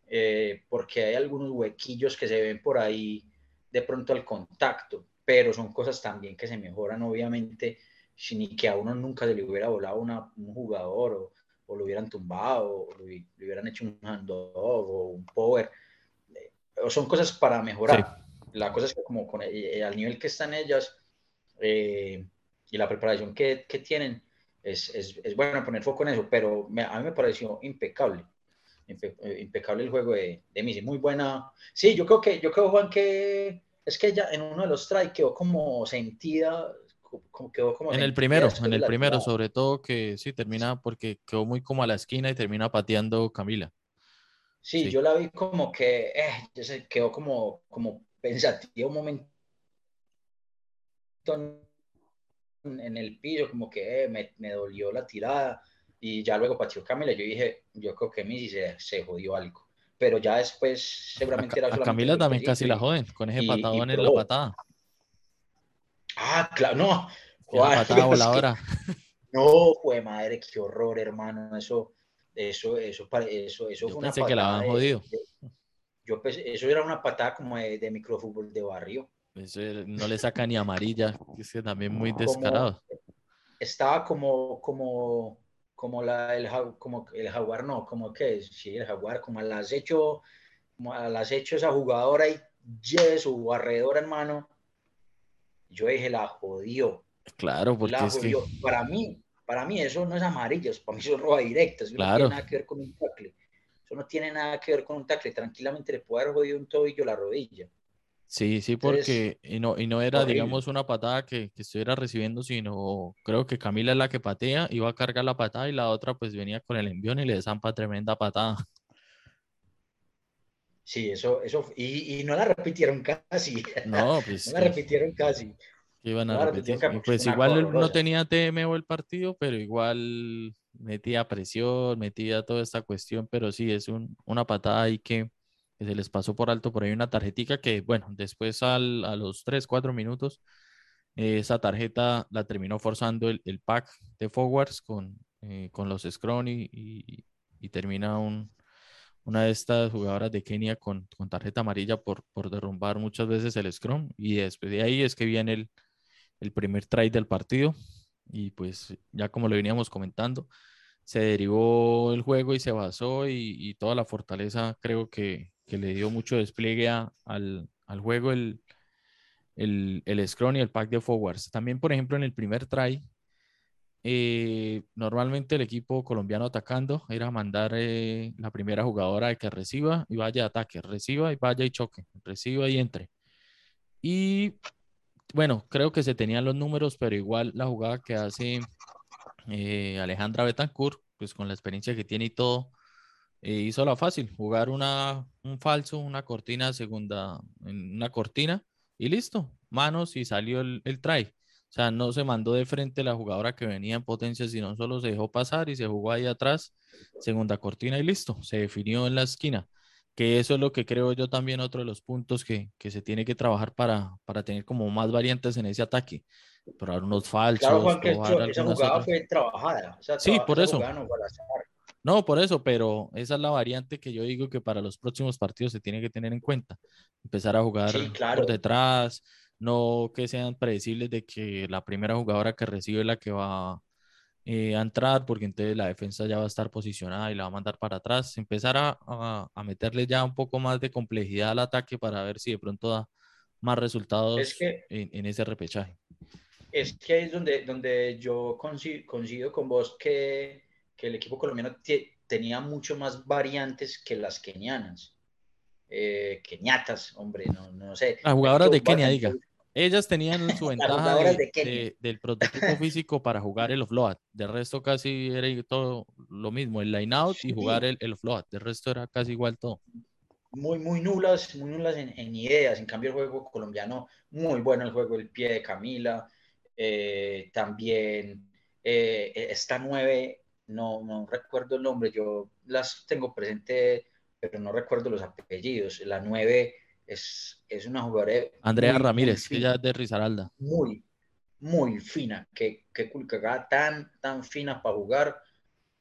eh, porque hay algunos huequillos que se ven por ahí de pronto al contacto, pero son cosas también que se mejoran, obviamente, sin que a uno nunca se le hubiera volado una, un jugador o, o, lo hubieran tumbado o le, hubieran hecho un handoff o un power. Eh, son cosas para mejorar. Sí. La cosa es que como con el, eh, al nivel que están ellas eh, y la preparación que, que tienen, es, es, es, bueno poner foco en eso, pero me, a mí me pareció impecable. Impe, eh, impecable el juego de, de Missy, muy buena. Sí, yo creo que, yo creo, Juan, que es que ella en uno de los try quedó como sentida, como quedó como en el primero, en el primero, tirada. sobre todo que sí termina porque quedó muy como a la esquina y termina pateando Camila. Sí, sí. yo la vi como que eh, quedó como, como pensativa un momento en el piso, como que eh, me, me, dolió la tirada y ya luego pateó Camila. Yo dije, yo creo que Missy se, se jodió algo. Pero ya después seguramente a, era a Camila también casi la joden con ese y, patadón y en la patada. Ah, claro, no. La patada voladora. Que... No, fue madre, qué horror, hermano. Eso, eso, eso, eso, eso yo fue una pensé que la habían jodido. De, yo pensé, eso era una patada como de, de microfútbol de barrio. Eso no le saca ni amarilla, es que también muy descarado. Como, estaba como, como, como la, el, como el jaguar, no, como que sí, el jaguar, como al acecho, como al acecho esa jugadora y lleve su barredora en mano. Yo dije, la jodió. Claro, porque la es jodió. que... Para mí, para mí eso no es amarillo, para mí eso es roja directa, eso claro. no tiene nada que ver con un tackle. Eso no tiene nada que ver con un tackle, tranquilamente le puede haber jodido un tobillo la rodilla. Sí, sí, porque Entonces, y no, y no era, horrible. digamos, una patada que, que, estuviera recibiendo, sino creo que Camila es la que patea, iba a cargar la patada y la otra pues venía con el envión y le zampa tremenda patada. Sí, eso, eso, y, y no la repitieron casi. No, pues. no la repitieron casi. Que iban a no repetir. Pues igual no tenía TMO el partido, pero igual metía presión, metía toda esta cuestión, pero sí, es un, una patada ahí que se les pasó por alto por ahí una tarjetita que, bueno, después al, a los 3, 4 minutos, eh, esa tarjeta la terminó forzando el, el pack de forwards con, eh, con los scrum y, y, y termina un, una de estas jugadoras de Kenia con, con tarjeta amarilla por, por, derrumbar muchas veces el scrum. Y después de ahí es que viene el, el primer try del partido. Y pues ya como lo veníamos comentando, se derivó el juego y se basó y, y toda la fortaleza creo que, que le dio mucho despliegue al, al, juego el, el, el scrum y el pack de forwards. También, por ejemplo, en el primer try, eh, normalmente el equipo colombiano atacando era mandar eh, la primera jugadora de que reciba y vaya ataque, reciba y vaya y choque, reciba y entre. Y bueno, creo que se tenían los números, pero igual la jugada que hace eh, Alejandra Betancourt, pues con la experiencia que tiene y todo, eh, hizo la fácil, jugar una, un falso, una cortina segunda, una cortina y listo, manos y salió el, el try. O sea, no se mandó de frente la jugadora que venía en potencia, sino solo se dejó pasar y se jugó ahí atrás, segunda cortina y listo, se definió en la esquina. Que eso es lo que creo yo también otro de los puntos que, que se tiene que trabajar para, para tener como más variantes en ese ataque. Probar unos falsos. Claro, Juan, que esa jugada otras... fue trabajada. O sea, sí, por eso. No no, por eso, pero esa es la variante que yo digo que para los próximos partidos se tiene que tener en cuenta. Empezar a jugar sí, claro. por detrás, no que sean predecibles de que la primera jugadora que recibe es la que va eh, a entrar, porque entonces la defensa ya va a estar posicionada y la va a mandar para atrás. Empezar a, a, a meterle ya un poco más de complejidad al ataque para ver si de pronto da más resultados es que, en, en, ese repechaje. Es que es donde, donde yo coincido, coincido con vos que que el equipo colombiano tenía mucho más variantes que las kenianas. Eh, keniatas, hombre, no, no sé. Las jugadoras de Kenia, diga. Ellas tenían su ventaja de, de de, del prototipo físico para jugar el offload. De resto casi era todo lo mismo, el line out sí. y jugar el, el offload. De resto era casi igual todo. muy, muy nulas, muy nulas en, ideas. En cambio, el juego colombiano, muy bueno el juego El Pie de Camila. Eh, también eh, esta nueve, no, no recuerdo el nombre, yo las tengo presente, pero no recuerdo los apellidos. La nueve es, es una jugadora. Andrea Ramírez, ella es de Rizaralda. Muy, muy fina, que, que tan, tan fina para jugar.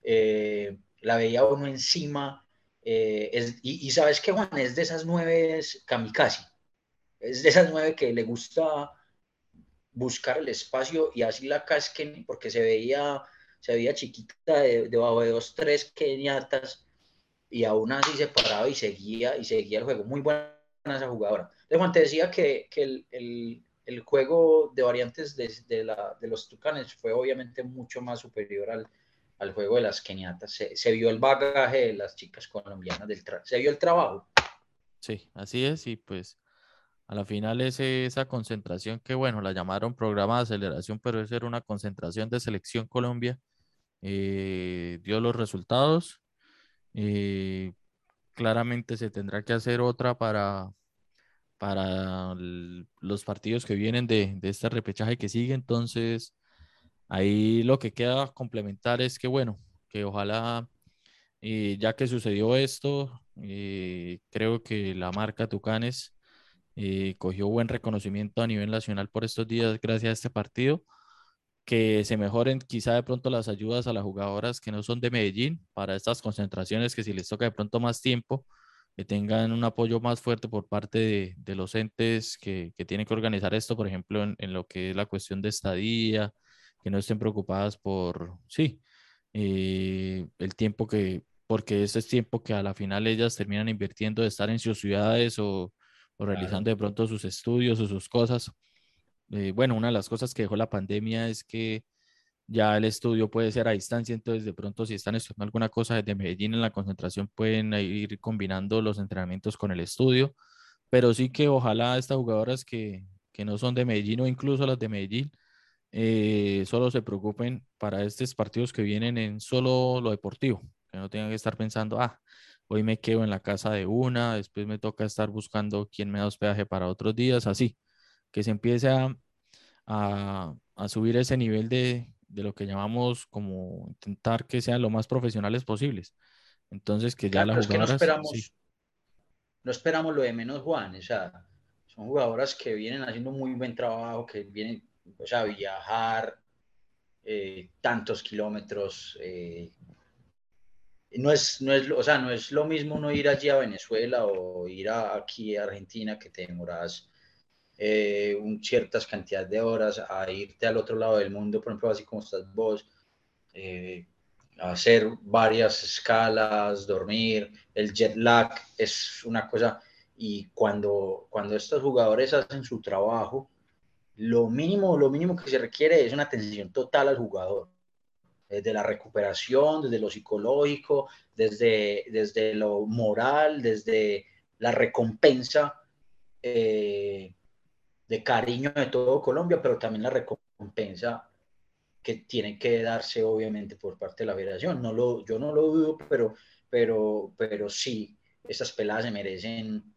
Eh, la veía uno encima. Eh, y, sabes que Juan es de esas nueve kamikaze. Es de esas nueve que le gusta buscar el espacio y así la casquen porque se veía, se veía chiquita debajo de, dos, tres keniatas y aún así se paraba y seguía y seguía el juego. Muy buena esa jugadora. De Juan te decía que, que el, el, el, juego de variantes de, de, la, de los Tucanes fue obviamente mucho más superior al, al juego de las keniatas. Se, vio el bagaje de las chicas colombianas, del se vio el trabajo. Sí, así es, y pues a la final es esa concentración que, bueno, la llamaron programa de aceleración, pero esa era una concentración de selección Colombia. Eh, dio los resultados. Eh, claramente se tendrá que hacer otra para, para los partidos que vienen de, de este repechaje que sigue. Entonces, Ahí lo que queda complementar es que, bueno, que ojalá, eh, ya que sucedió esto, eh, creo que la marca Tucanes eh, cogió buen reconocimiento a nivel nacional por estos días gracias a este partido. Que se mejoren quizá de pronto las ayudas a las jugadoras que no son de Medellín para estas concentraciones, que si les toca de pronto más tiempo, que tengan un apoyo más fuerte por parte de, los entes que, que, tienen que organizar esto, por ejemplo, en, lo que es la cuestión de estadía, que no estén preocupadas por, sí, eh, el tiempo que, porque ese es tiempo que a la final ellas terminan invirtiendo de estar en sus ciudades o, realizando de pronto sus estudios o sus cosas. Eh, bueno, una de las cosas que dejó la pandemia es que ya el estudio puede ser a distancia, entonces de pronto si están estudiando alguna cosa desde Medellín en la concentración pueden ir combinando los entrenamientos con el estudio, pero sí que ojalá estas jugadoras que, que no son de Medellín o incluso las de Medellín eh, solo se preocupen para estos partidos que vienen en solo lo deportivo, que no tengan que estar pensando, ah, hoy me quedo en la casa de una, después me toca estar buscando quién me da hospedaje para otros días, así, que se empiece a, a, subir ese nivel de, de, lo que llamamos como intentar que sean lo más profesionales posibles. Entonces, que ya las jugadoras... no, esperamos, no esperamos lo de menos, Juan, o sea, son jugadoras que vienen haciendo muy buen trabajo, que vienen o sea, viajar eh, tantos kilómetros. Eh, no es, no es, o sea, no es lo mismo uno ir allí a Venezuela o ir aquí a Argentina que te demoras eh, un, ciertas cantidades de horas a irte al otro lado del mundo, por ejemplo, así como estás vos, hacer varias escalas, dormir, el jet lag es una cosa, y cuando, cuando estos jugadores hacen su trabajo, lo mínimo, lo mínimo que se requiere es una atención total al jugador, desde la recuperación, desde lo psicológico, desde, desde lo moral, desde la recompensa eh, de cariño de todo Colombia, pero también la recompensa que tiene que darse obviamente por parte de la federación. No lo, yo no lo dudo, pero, pero, pero sí, estas peladas se merecen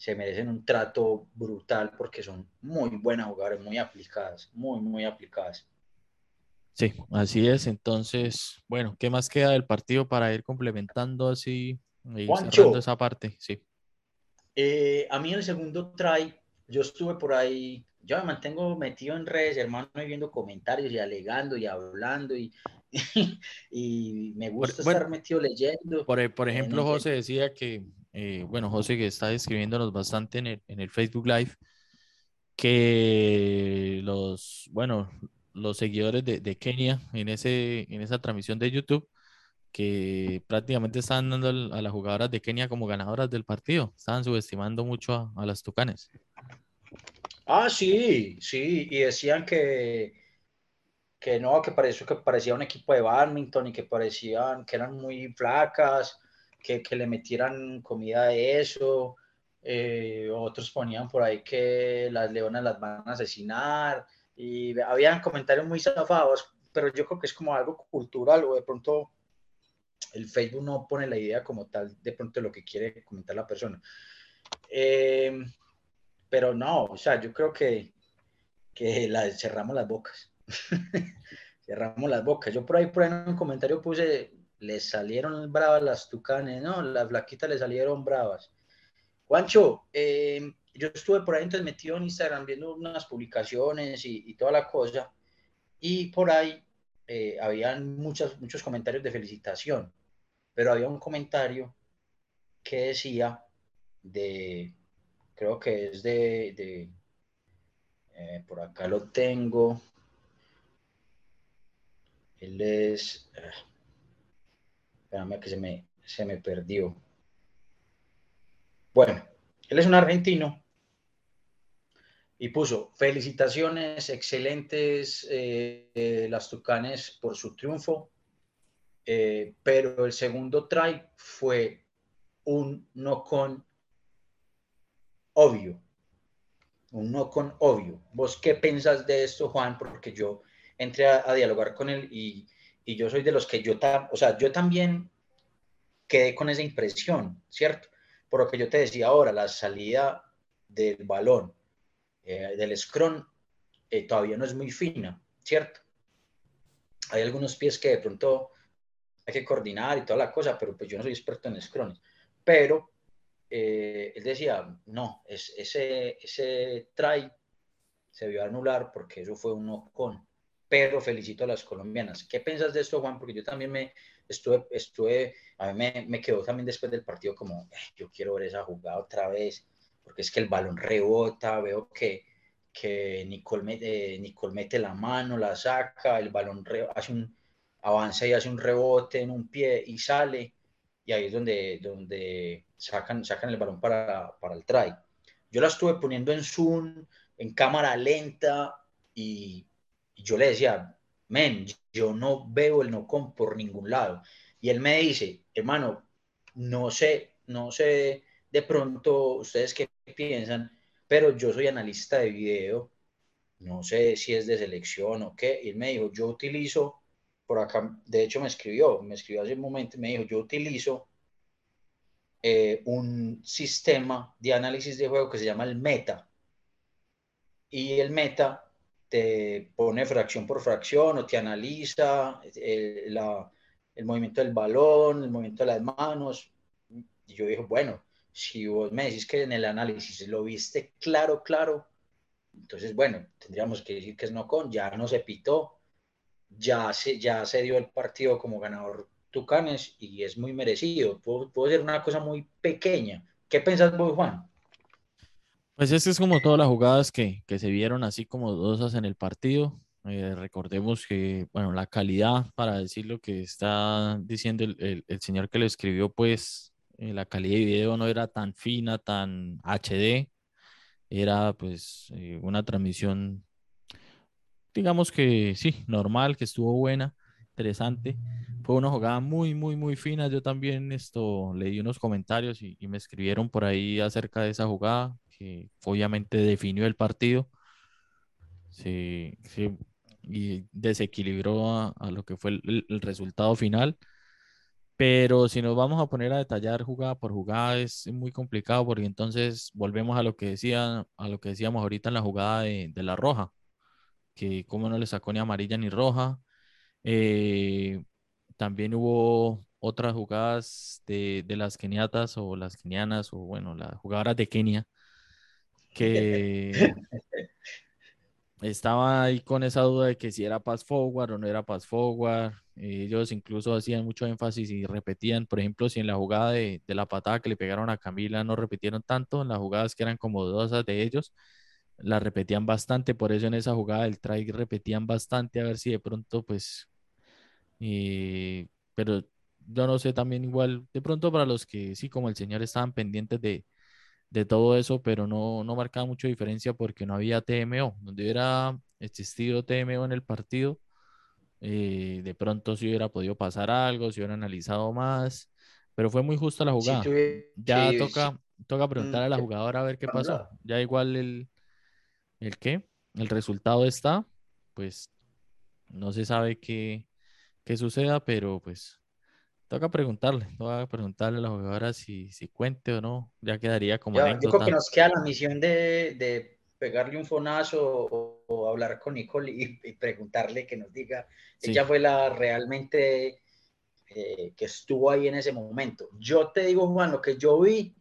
se merecen un trato brutal porque son muy buenas jugadoras, muy aplicadas, muy, muy aplicadas. Sí, así es. Entonces, bueno, ¿qué más queda del partido para ir complementando así y cerrando esa parte? Sí. Eh, a mí el segundo try, yo estuve por ahí, yo me mantengo metido en redes, hermano, viendo comentarios y alegando y hablando y, y me gusta estar metido leyendo. Por, por ejemplo, José decía que eh, bueno, José que está escribiéndonos bastante en el, en el, Facebook Live, que los, bueno, los seguidores de, Kenia en, ese, en esa transmisión de YouTube, que prácticamente estaban dando a las jugadoras de Kenia como ganadoras del partido, estaban subestimando mucho a, las Tucanes. Ah, sí, sí, y decían que, que no, que pareció que parecía un equipo de badminton y que parecían que eran muy flacas que, que le metieran comida de eso, eh, otros ponían por ahí que las leonas las van a asesinar, y habían comentarios muy zafados, pero yo creo que es como algo cultural o de pronto el Facebook no pone la idea como tal de pronto lo que quiere comentar la persona. Eh, pero no, o sea, yo creo que, que la, cerramos las bocas. cerramos las bocas. Yo por ahí, por ahí en un comentario puse, le salieron bravas las tucanes, ¿no? Las flaquitas le salieron bravas. Juancho, eh, yo estuve por ahí entonces metido en Instagram viendo unas publicaciones y, toda la cosa, y por ahí eh, habían muchos, muchos comentarios de felicitación, pero había un comentario que decía de, creo que es de, eh, por acá lo tengo, él es, eh, espérame que se me, se me perdió. Bueno, él es un argentino y puso felicitaciones, excelentes eh, las Tucanes por su triunfo, eh, pero el segundo try fue un no con obvio, un no con obvio. ¿Vos qué pensás de esto, Juan? Porque yo entré a, dialogar con él y, y, yo soy de los que yo, o sea, yo también quedé con esa impresión, ¿cierto? Por lo que yo te decía ahora, la salida del balón eh, del scrum eh, todavía no es muy fina, ¿cierto? Hay algunos pies que de pronto hay que coordinar y toda la cosa, pero pues yo no soy experto en scrum. Pero eh, él decía, no, es, ese, ese try se vio anular porque eso fue un con. Pero felicito a las colombianas. ¿Qué piensas de esto, Juan? Porque yo también me estuve, estuve a mí me, me quedó también después del partido como, yo quiero ver esa jugada otra vez porque es que el balón rebota, veo que, que Nicole, mete, Nicole mete la mano, la saca, el balón hace un, avanza y hace un rebote en un pie y sale, y ahí es donde, donde sacan, sacan el balón para, para el try. Yo la estuve poniendo en zoom, en cámara lenta, y, y yo le decía, men, yo no veo el no con por ningún lado. Y él me dice, hermano, no sé, no sé de pronto ustedes qué piensan, pero yo soy analista de video, no sé si es de selección o qué, y él me dijo, yo utilizo, por acá, de hecho me escribió, me escribió hace un momento, me dijo, yo utilizo eh, un sistema de análisis de juego que se llama el meta, y el meta te pone fracción por fracción o te analiza el, el movimiento del balón, el movimiento de las manos, y yo dije, bueno, si vos me decís que en el análisis lo viste claro, claro, entonces, bueno, tendríamos que decir que es no con, ya no se pitó, ya se, ya se dio el partido como ganador Tucanes y es muy merecido. Puede ser una cosa muy pequeña. ¿Qué pensás vos, Juan? Pues es es como todas las jugadas que, que se vieron así como dosas en el partido. Eh, recordemos que, bueno, la calidad, para decir lo que está diciendo el, el, el señor que lo escribió, pues eh, la calidad de video no era tan fina, tan HD, era pues eh, una transmisión, digamos que sí, normal, que estuvo buena, interesante. Fue una jugada muy, muy, muy fina. Yo también esto leí unos comentarios y, me escribieron por ahí acerca de esa jugada, que obviamente definió el partido. Sí, sí, y desequilibró a, lo que fue el resultado final. Pero si nos vamos a poner a detallar jugada por jugada es muy complicado porque entonces volvemos a lo que decía, a lo que decíamos ahorita en la jugada de, la roja, que como no le sacó ni amarilla ni roja. Eh, también hubo otras jugadas de, de, las keniatas o las kenianas o bueno, las jugadoras de Kenia que estaba ahí con esa duda de que si era pass forward o no era pass forward. Ellos incluso hacían mucho énfasis y repetían, por ejemplo, si en la jugada de, la patada que le pegaron a Camila no repitieron tanto, en las jugadas que eran como dudosas de ellos, la repetían bastante, por eso en esa jugada del try repetían bastante a ver si de pronto pues... pero yo no sé también igual, de pronto para los que sí, como el señor estaban pendientes de, de todo eso, pero no, no marcaba mucha diferencia porque no había TMO. Donde hubiera existido TMO en el partido, eh, de pronto si hubiera podido pasar algo, si hubiera analizado más, pero fue muy justa la jugada. ya toca, toca preguntar a la mm, jugadora a ver qué pasó. Ya igual el, el qué, el resultado está, pues no se sabe qué, qué suceda, pero pues Toca preguntarle, toca preguntarle a la jugadora si, si cuente o no, ya quedaría como Yo, yo creo que nos queda la misión de, de pegarle un fonazo o, o hablar con Nicole y, y preguntarle que nos diga, Sí. ella fue la realmente eh, que estuvo ahí en ese momento. Yo te digo, Juan, lo que yo vi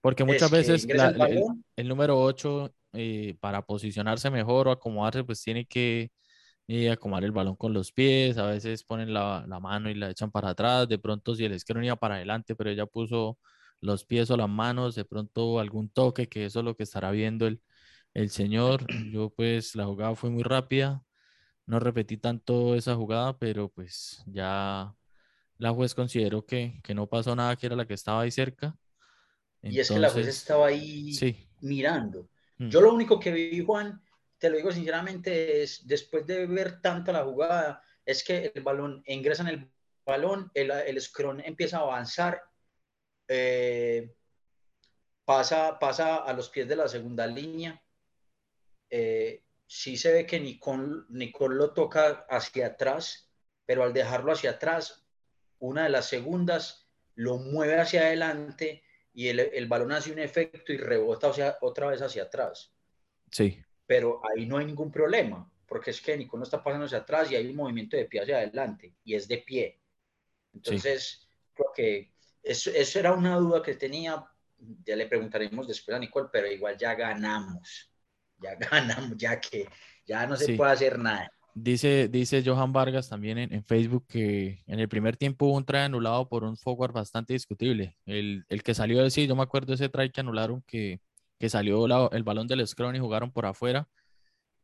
Porque muchas veces la- el el, balón, el número 8, para posicionarse mejor o acomodarse, pues tiene que eh, acomodar el balón con los pies. A veces ponen la, la mano y la echan para atrás. De pronto, si el esquero iba para adelante, pero ella puso los pies o las manos, de pronto algún toque, que eso es lo que estará viendo el, el señor. Yo, pues, la jugada fue muy rápida. No repetí tanto esa jugada, pero pues ya la juez consideró que, que no pasó nada, que era la que estaba ahí cerca. y es que la juez Entonces, estaba ahí Sí. mirando. Mm. Yo lo único que vi, Juan, te lo digo sinceramente, es después de ver tanto la jugada, es que el balón ingresa en el balón, el, el scrum empieza a avanzar, eh, pasa, pasa a los pies de la segunda línea. Eh, sí se ve que Nicole, Nicole lo toca hacia atrás, pero al dejarlo hacia atrás, una de las segundas lo mueve hacia adelante y el, el balón hace un efecto y rebota hacia- otra vez hacia atrás. Sí, Pero ahí no hay ningún problema, porque es que Nicole no está pasando hacia atrás y hay un movimiento de pie hacia adelante y es de pie. Entonces, creo que eso, eso era una duda que tenía. Ya le preguntaremos después a Nicole, pero igual ya ganamos. Ya ganamos, ya que ya no se Sí. puede hacer nada. Dice, dice Johan Vargas también en, en Facebook que en el primer tiempo hubo un try anulado por un forward bastante discutible. El, el que salió de sí, yo me acuerdo ese try que anularon que, que salió la- el balón del scrum y jugaron por afuera.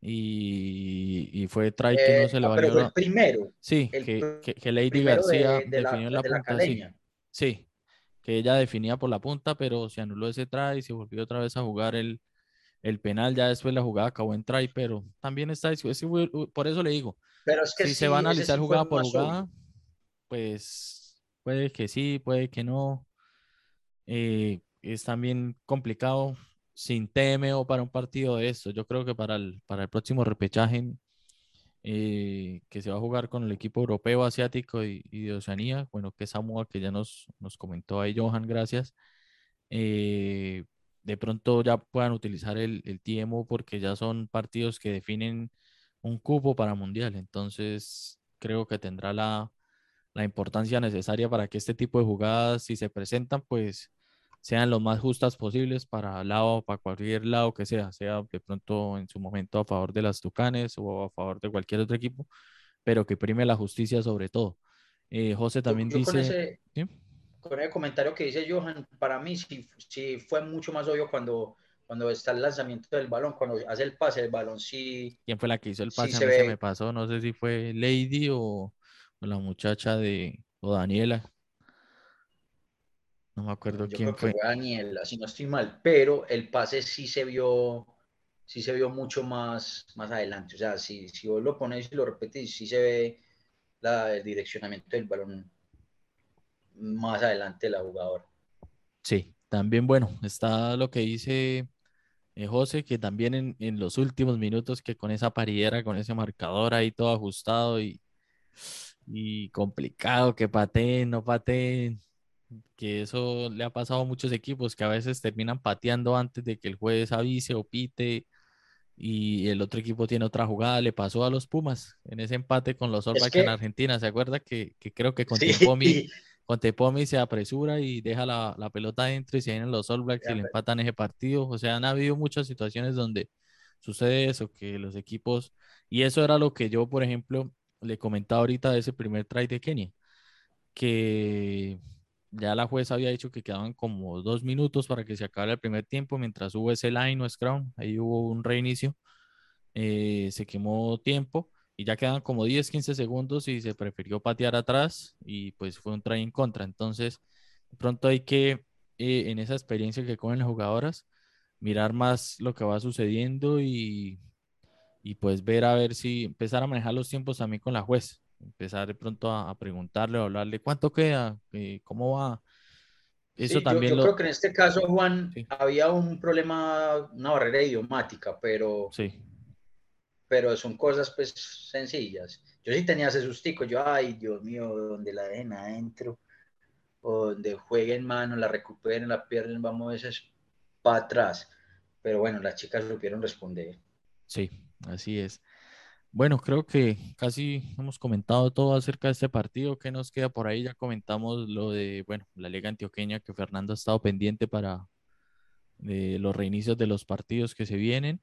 Y, y fue try que Eh, no se le ah, pero valió. fue el primero, Sí, el que, que, que Lady de- García de la- definió en la de la punta, sí. que ella definía por la punta, pero se anuló ese try y se volvió otra vez a jugar el, el penal. Ya después la jugada acabó en try, pero también está, fue- por eso le digo, Pero es que si se va a analizar sí jugada por jugada, obvio. pues puede que sí, puede que no. Eh, es también complicado sin TMO para un partido de esto. Yo creo que para el, para el próximo repechaje eh, que se va a jugar con el equipo europeo, asiático y, y de Oceanía, bueno, que Samoa, que ya nos, nos comentó ahí Johan, gracias. eh, de pronto ya puedan utilizar el, el TMO porque ya son partidos que definen un cupo para mundial. Entonces, creo que tendrá la, la importancia necesaria para que este tipo de jugadas, si se presentan, pues sean lo más justas posibles para lado, para cualquier lado que sea, sea de pronto en su momento a favor de las Tucanes o a favor de cualquier otro equipo, pero que prime la justicia sobre todo. Eh, José Yo- también yo con dice, ese- ¿sí? con el comentario que dice Johan, para mí sí, sí fue mucho más obvio cuando, cuando está el lanzamiento del balón, cuando hace el pase del balón, sí, ¿quién fue la que hizo el Sí, pase? A se mí se me pasó, no sé si fue Lady o, o la muchacha de, o Daniela. No me acuerdo yo quién creo que fue. fue Daniela, si no estoy mal, pero el pase sí se vio, sí se vio mucho más, más adelante, o sea, si, si vos lo pones y lo repetís, sí se ve la, el direccionamiento del balón más adelante de la jugadora. Sí, también bueno, está lo que dice eh, José, que también en, en los últimos minutos que con esa paridera, con ese marcador ahí todo ajustado y, y complicado, que pateen, no pateen, que eso le ha pasado a muchos equipos que a veces terminan pateando antes de que el juez avise o pite y el otro equipo tiene otra jugada, le pasó a los Pumas en ese empate con los All Blacks en que- Argentina, ¿se acuerda? Que, que creo que con Sí, Tempomi Contepomi se apresura y deja la, la pelota adentro y se vienen los All Blacks y le empatan ese partido. O sea, han habido muchas situaciones donde sucede eso, que los equipos, y eso era lo que yo, por ejemplo, le comentaba ahorita de ese primer try de Kenia, que ya la jueza había dicho que quedaban como dos minutos para que se acabara el primer tiempo, mientras hubo ese line o scrum, ahí hubo un reinicio, eh, se quemó tiempo y ya quedan como 10, 15 segundos y se prefirió patear atrás y pues fue un try en contra. Entonces, pronto hay que, eh, en esa experiencia que cogen las jugadoras, mirar más lo que va sucediendo y, y pues ver a ver si empezar a manejar los tiempos también con la juez. Empezar de pronto a, a preguntarle o hablarle cuánto queda, Eh, cómo va. Eso Sí, yo- también yo, lo... creo que en este caso, Juan, Sí. había un problema, una barrera idiomática, pero, Sí, pero son cosas pues sencillas. Yo sí tenía ese sustico, yo, ay, Dios mío, donde la dejen adentro, o donde jueguen mano, la recuperen, la pierden, vamos a veces para atrás. Pero bueno, las chicas supieron responder. Sí, así es. Bueno, creo que casi hemos comentado todo acerca de este partido. ¿Qué nos queda por ahí? Ya comentamos lo de, bueno, la Liga Antioqueña que Fernando ha estado pendiente para los reinicios de los partidos que se vienen.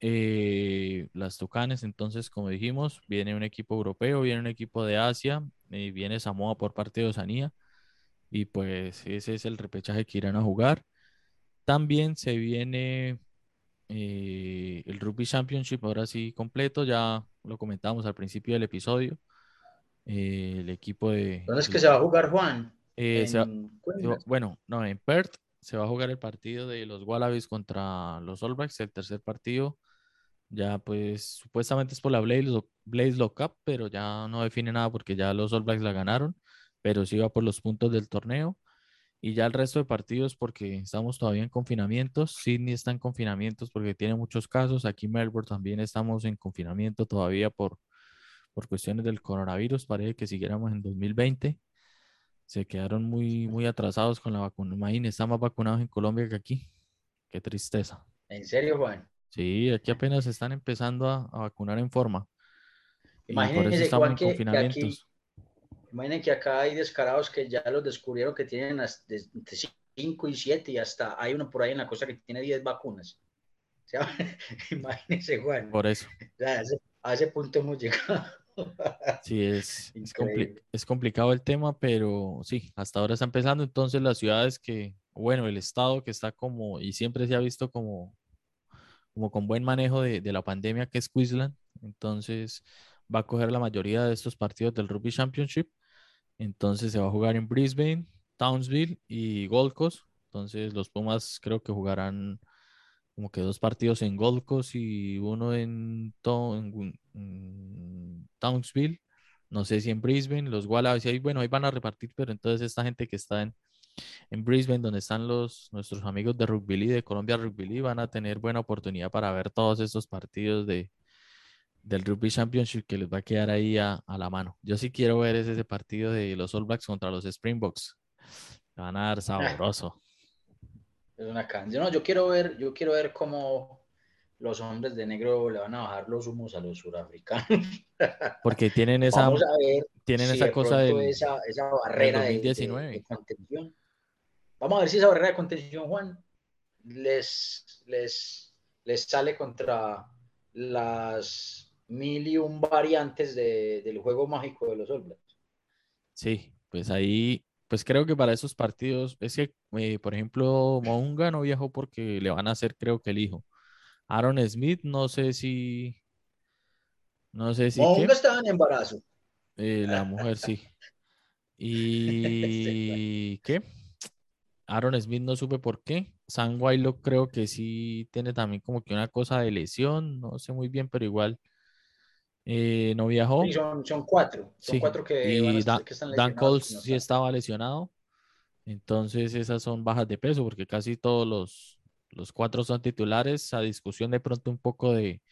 Eh, las Tucanes, entonces, como dijimos, viene un equipo europeo, viene un equipo de Asia, eh, viene Samoa por parte de Osanía, y pues ese es el repechaje que irán a jugar. También se viene eh, el Rugby Championship, ahora sí completo, ya lo comentamos al principio del episodio. Eh, el equipo de... ¿Dónde es que se va a jugar, Juan? Eh, bueno, no, en Perth se va a jugar el partido de los Wallabies contra los All Blacks, el tercer partido. Ya pues supuestamente es por la Blaze, Blaze Lock Cup, pero ya no define nada porque ya los All Blacks la ganaron, pero sí va por los puntos del torneo. Y ya el resto de partidos, porque estamos todavía en confinamientos. Sydney está en confinamientos porque tiene muchos casos. Aquí Melbourne también estamos en confinamiento todavía por, por cuestiones del coronavirus. Parece que siguiéramos en 2020. Se quedaron muy, muy atrasados con la vacuna. Imagínense, están más vacunados en Colombia que aquí. Qué tristeza. ¿En serio, Juan? Sí, aquí apenas se están empezando a, vacunar en forma. Imagínense, y por eso estamos en confinamientos. Imaginen que acá hay descarados que ya los descubrieron que tienen entre 5 y 7 y hasta hay uno por ahí en la cosa que tiene 10 vacunas. O sea, imagínense, Juan. Por eso. A ese, punto hemos llegado. Sí, es, es, complicado el tema, pero sí, hasta ahora está empezando. Entonces, las ciudades que, bueno, el estado que está como, y siempre se ha visto como, como con buen manejo de, de la pandemia, que es Queensland. Entonces, va a coger la mayoría de estos partidos del Rugby Championship entonces se va a jugar en Brisbane, Townsville y Gold Coast. Entonces los Pumas creo que jugarán como que dos partidos en Gold Coast y uno en, Townsville. No sé si en Brisbane, los Wallabies, ahí, bueno, ahí van a repartir, pero entonces esta gente que está en, en Brisbane, donde están los, nuestros amigos de Rugby League, de Colombia Rugby League, van a tener buena oportunidad para ver todos estos partidos de, del Rugby Championship que les va a quedar ahí a, la mano. Yo sí quiero ver ese, partido de los All Blacks contra los Springboks. Van a dar sabroso. Es una canción. No, yo quiero ver, yo quiero ver cómo los hombres de negro le van a bajar los humos a los surafricanos. Porque tienen esa, tienen esa cosa de esa, esa, barrera De, contención. Vamos a ver si esa barrera de contención, Juan, les, les, les sale contra las mil y un variantes del juego mágico de los All Blacks. Sí, pues ahí, pues creo que para esos partidos, es que, eh, por ejemplo, Mounga no viajó porque le van a hacer, creo que el hijo. Aaron Smith, no sé si. No sé si. Mounga estaba en embarazo. Eh, la mujer sí. ¿Y qué? Aaron Smith no supe por qué. Sam Wylock creo que sí tiene también como que una cosa de lesión, no sé muy bien, pero igual eh, no viajó. Sí, son, cuatro. Son cuatro que, y están Dan Coles sí estaba lesionado. Entonces esas son bajas de peso porque casi todos los, los cuatro son titulares. A discusión de pronto un poco de,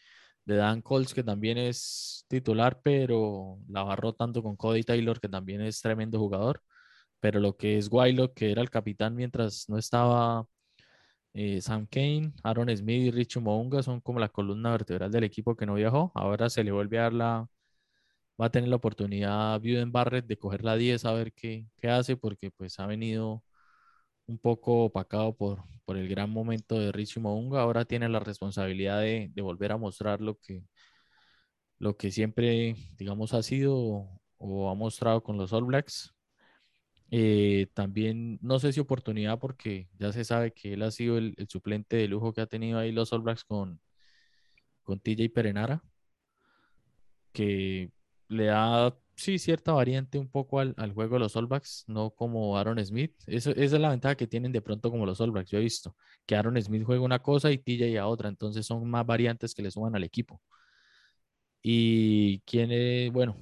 de Dan Coles que también es titular, pero la va rotando con Cody Taylor que también es tremendo jugador. Pero lo que es Wylock, que era el capitán mientras no estaba eh, Sam Kane, Aaron Smith y Richie Mounga son como la columna vertebral del equipo que no viajó. Ahora se le vuelve a dar la. Va a tener la oportunidad Buden Barrett de coger la 10 a ver qué, qué, hace, porque pues ha venido un poco opacado por, por el gran momento de Richie Mounga. Ahora tiene la responsabilidad de, de, volver a mostrar lo que, lo que siempre, digamos, ha sido o ha mostrado con los All Blacks. Eh, también, no sé si oportunidad, porque ya se sabe que él ha sido el, suplente de lujo que ha tenido ahí los All Blacks con, con TJ Perenara, que le da, sí, cierta variante un poco al, juego de los All Blacks, no como Aaron Smith. esa es la ventaja que tienen de pronto como los All Blacks. Yo he visto que Aaron Smith juega una cosa y TJ a otra, entonces son más variantes que le suman al equipo. Y quién es, bueno,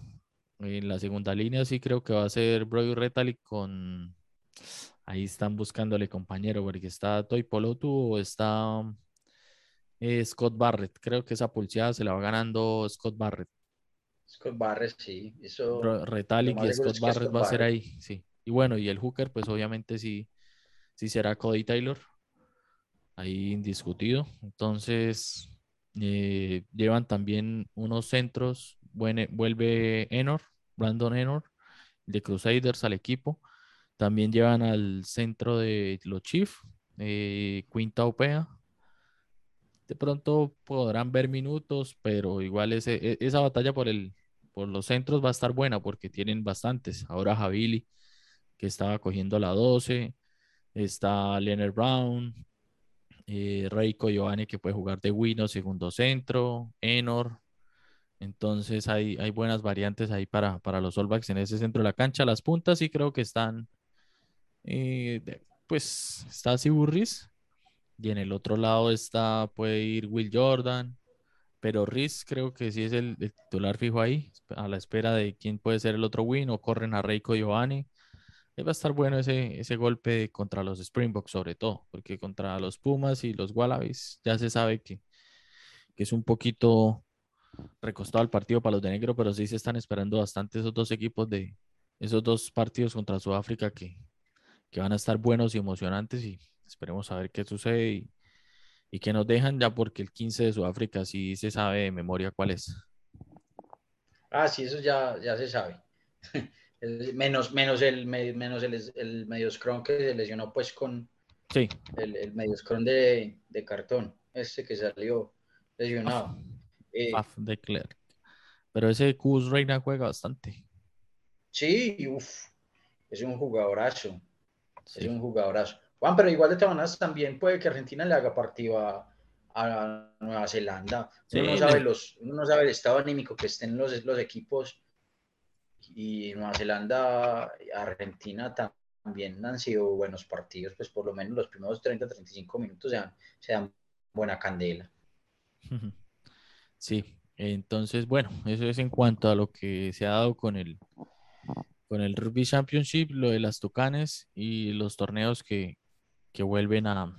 en la segunda línea sí creo que va a ser Brody Retali con... Ahí están buscándole compañero, porque está Toy Polotu o está eh, Scott Barrett. Creo que esa pulseada se la va ganando Scott Barrett. Scott Barrett, sí. Eso, Retalic y Scott Barrett va a ser ahí, sí. Y bueno, y el hooker, pues obviamente sí, sí será Cody Taylor, ahí indiscutido. Entonces, eh, llevan también unos centros, vuelve Enor, Brandon Enor, de Crusaders al equipo. También llevan al centro de los Chiefs, eh, Quinta Opea. De pronto podrán ver minutos, pero igual e, esa batalla por, el, por los centros va a estar buena porque tienen bastantes. Ahora Javili, que estaba cogiendo la 12, está Leonard Brown, eh, Reiko Giovanni, que puede jugar de Wino, segundo centro, Enor. Entonces hay, hay buenas variantes ahí para, para los All en ese centro de la cancha. Las puntas sí creo que están eh, pues está Siburris y en el otro lado está, puede ir Will Jordan, pero Riz creo que sí es el, titular fijo ahí, a la espera de quién puede ser el otro win, o corren a Reiko Giovanni. va a estar bueno ese, ese golpe contra los Springboks sobre todo, porque contra los Pumas y los Wallabies ya se sabe que, que es un poquito recostado el partido para los de negro, pero sí se están esperando bastante esos dos equipos de esos dos partidos contra Sudáfrica que, que van a estar buenos y emocionantes y esperemos a ver qué sucede y, y que nos dejan ya porque el 15 de Sudáfrica sí se sabe de memoria cuál es. Ah, sí, eso ya, ya se sabe. menos, menos el, menos el, el medio scrum que se lesionó pues con sí. el, el medio scrum de, de, cartón, ese que salió lesionado. Eh, de Klerk. Pero ese Kuz Reina juega bastante. Sí, uff, es un jugadorazo. Es un jugadorazo. Juan, pero igual de todas también puede que Argentina le haga partido a, Nueva Zelanda. Uno, no sabe los, uno no sabe el estado anímico que estén los, los equipos. Y Nueva Zelanda, Argentina también han sido buenos partidos, pues por lo menos los primeros 30, 35 minutos se dan, se dan buena candela. Sí, entonces, bueno, eso es en cuanto a lo que se ha dado con el, con el Rugby Championship, lo de las Tucanes y los torneos que, vuelven a,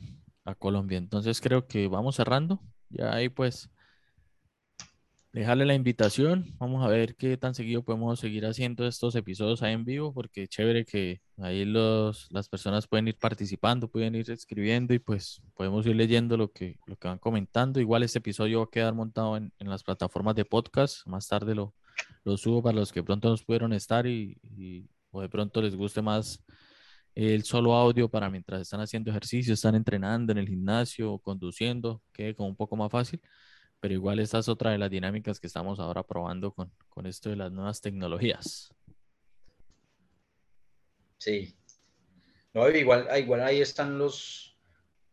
Colombia. Entonces creo que vamos cerrando. Ya ahí pues dejarle la invitación. Vamos a ver qué tan seguido podemos seguir haciendo estos episodios ahí en vivo, porque chévere que ahí los, las personas pueden ir participando, pueden ir escribiendo y pues podemos ir leyendo lo que, lo que van comentando. Igual este episodio va a quedar montado en, en las plataformas de podcast. Más tarde lo, lo subo para los que pronto nos pudieron estar y, o de pronto les guste más el solo audio para mientras están haciendo ejercicio, están entrenando en el gimnasio, conduciendo, quede como un poco más fácil. Pero igual esta es otra de las dinámicas que estamos ahora probando con, con esto de las nuevas tecnologías. Sí. No, igual, igual ahí están los,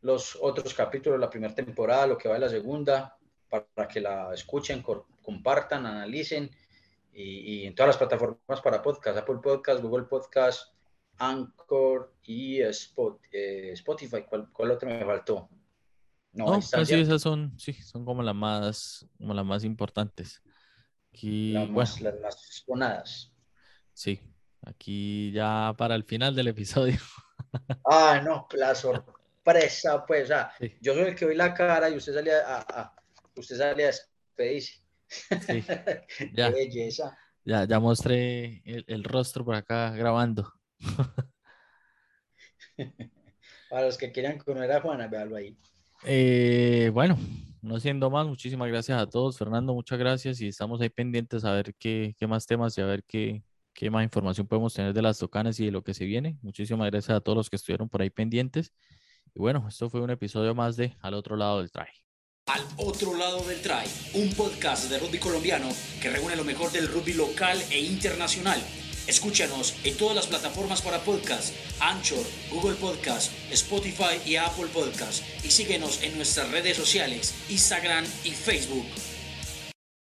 los otros capítulos la primera temporada, lo que va de la segunda, para que la escuchen, compartan, analicen y, en todas las plataformas para podcast, Apple Podcast, Google Podcast, Anchor y eh, Spotify. ¿Cuál, otro me faltó? No, pues sí, esas son, sí, son como las más, como las más importantes. Aquí, las, más, las más Sí, aquí ya para el final del episodio. Ah, no, la sorpresa, pues, yo soy el que doy la cara y usted sale a, usted sale a despedirse. Sí, ya. belleza. Ya, ya mostré el, rostro por acá grabando. Para los que quieran conocer a Juana, véalo ahí. Eh, bueno, no siendo más, muchísimas gracias a todos. Fernando, muchas gracias y estamos ahí pendientes a ver qué, qué más temas y a ver qué, qué más información podemos tener de las tocanas y de lo que se viene. Muchísimas gracias a todos los que estuvieron por ahí pendientes. Y bueno, esto fue un episodio más de Al otro lado del traje. Al otro lado del try, un podcast de rugby colombiano que reúne lo mejor del rugby local e internacional. Escúchanos en todas las plataformas para podcast, Anchor, Google Podcast, Spotify y Apple Podcast. Y síguenos en nuestras redes sociales, Instagram y Facebook.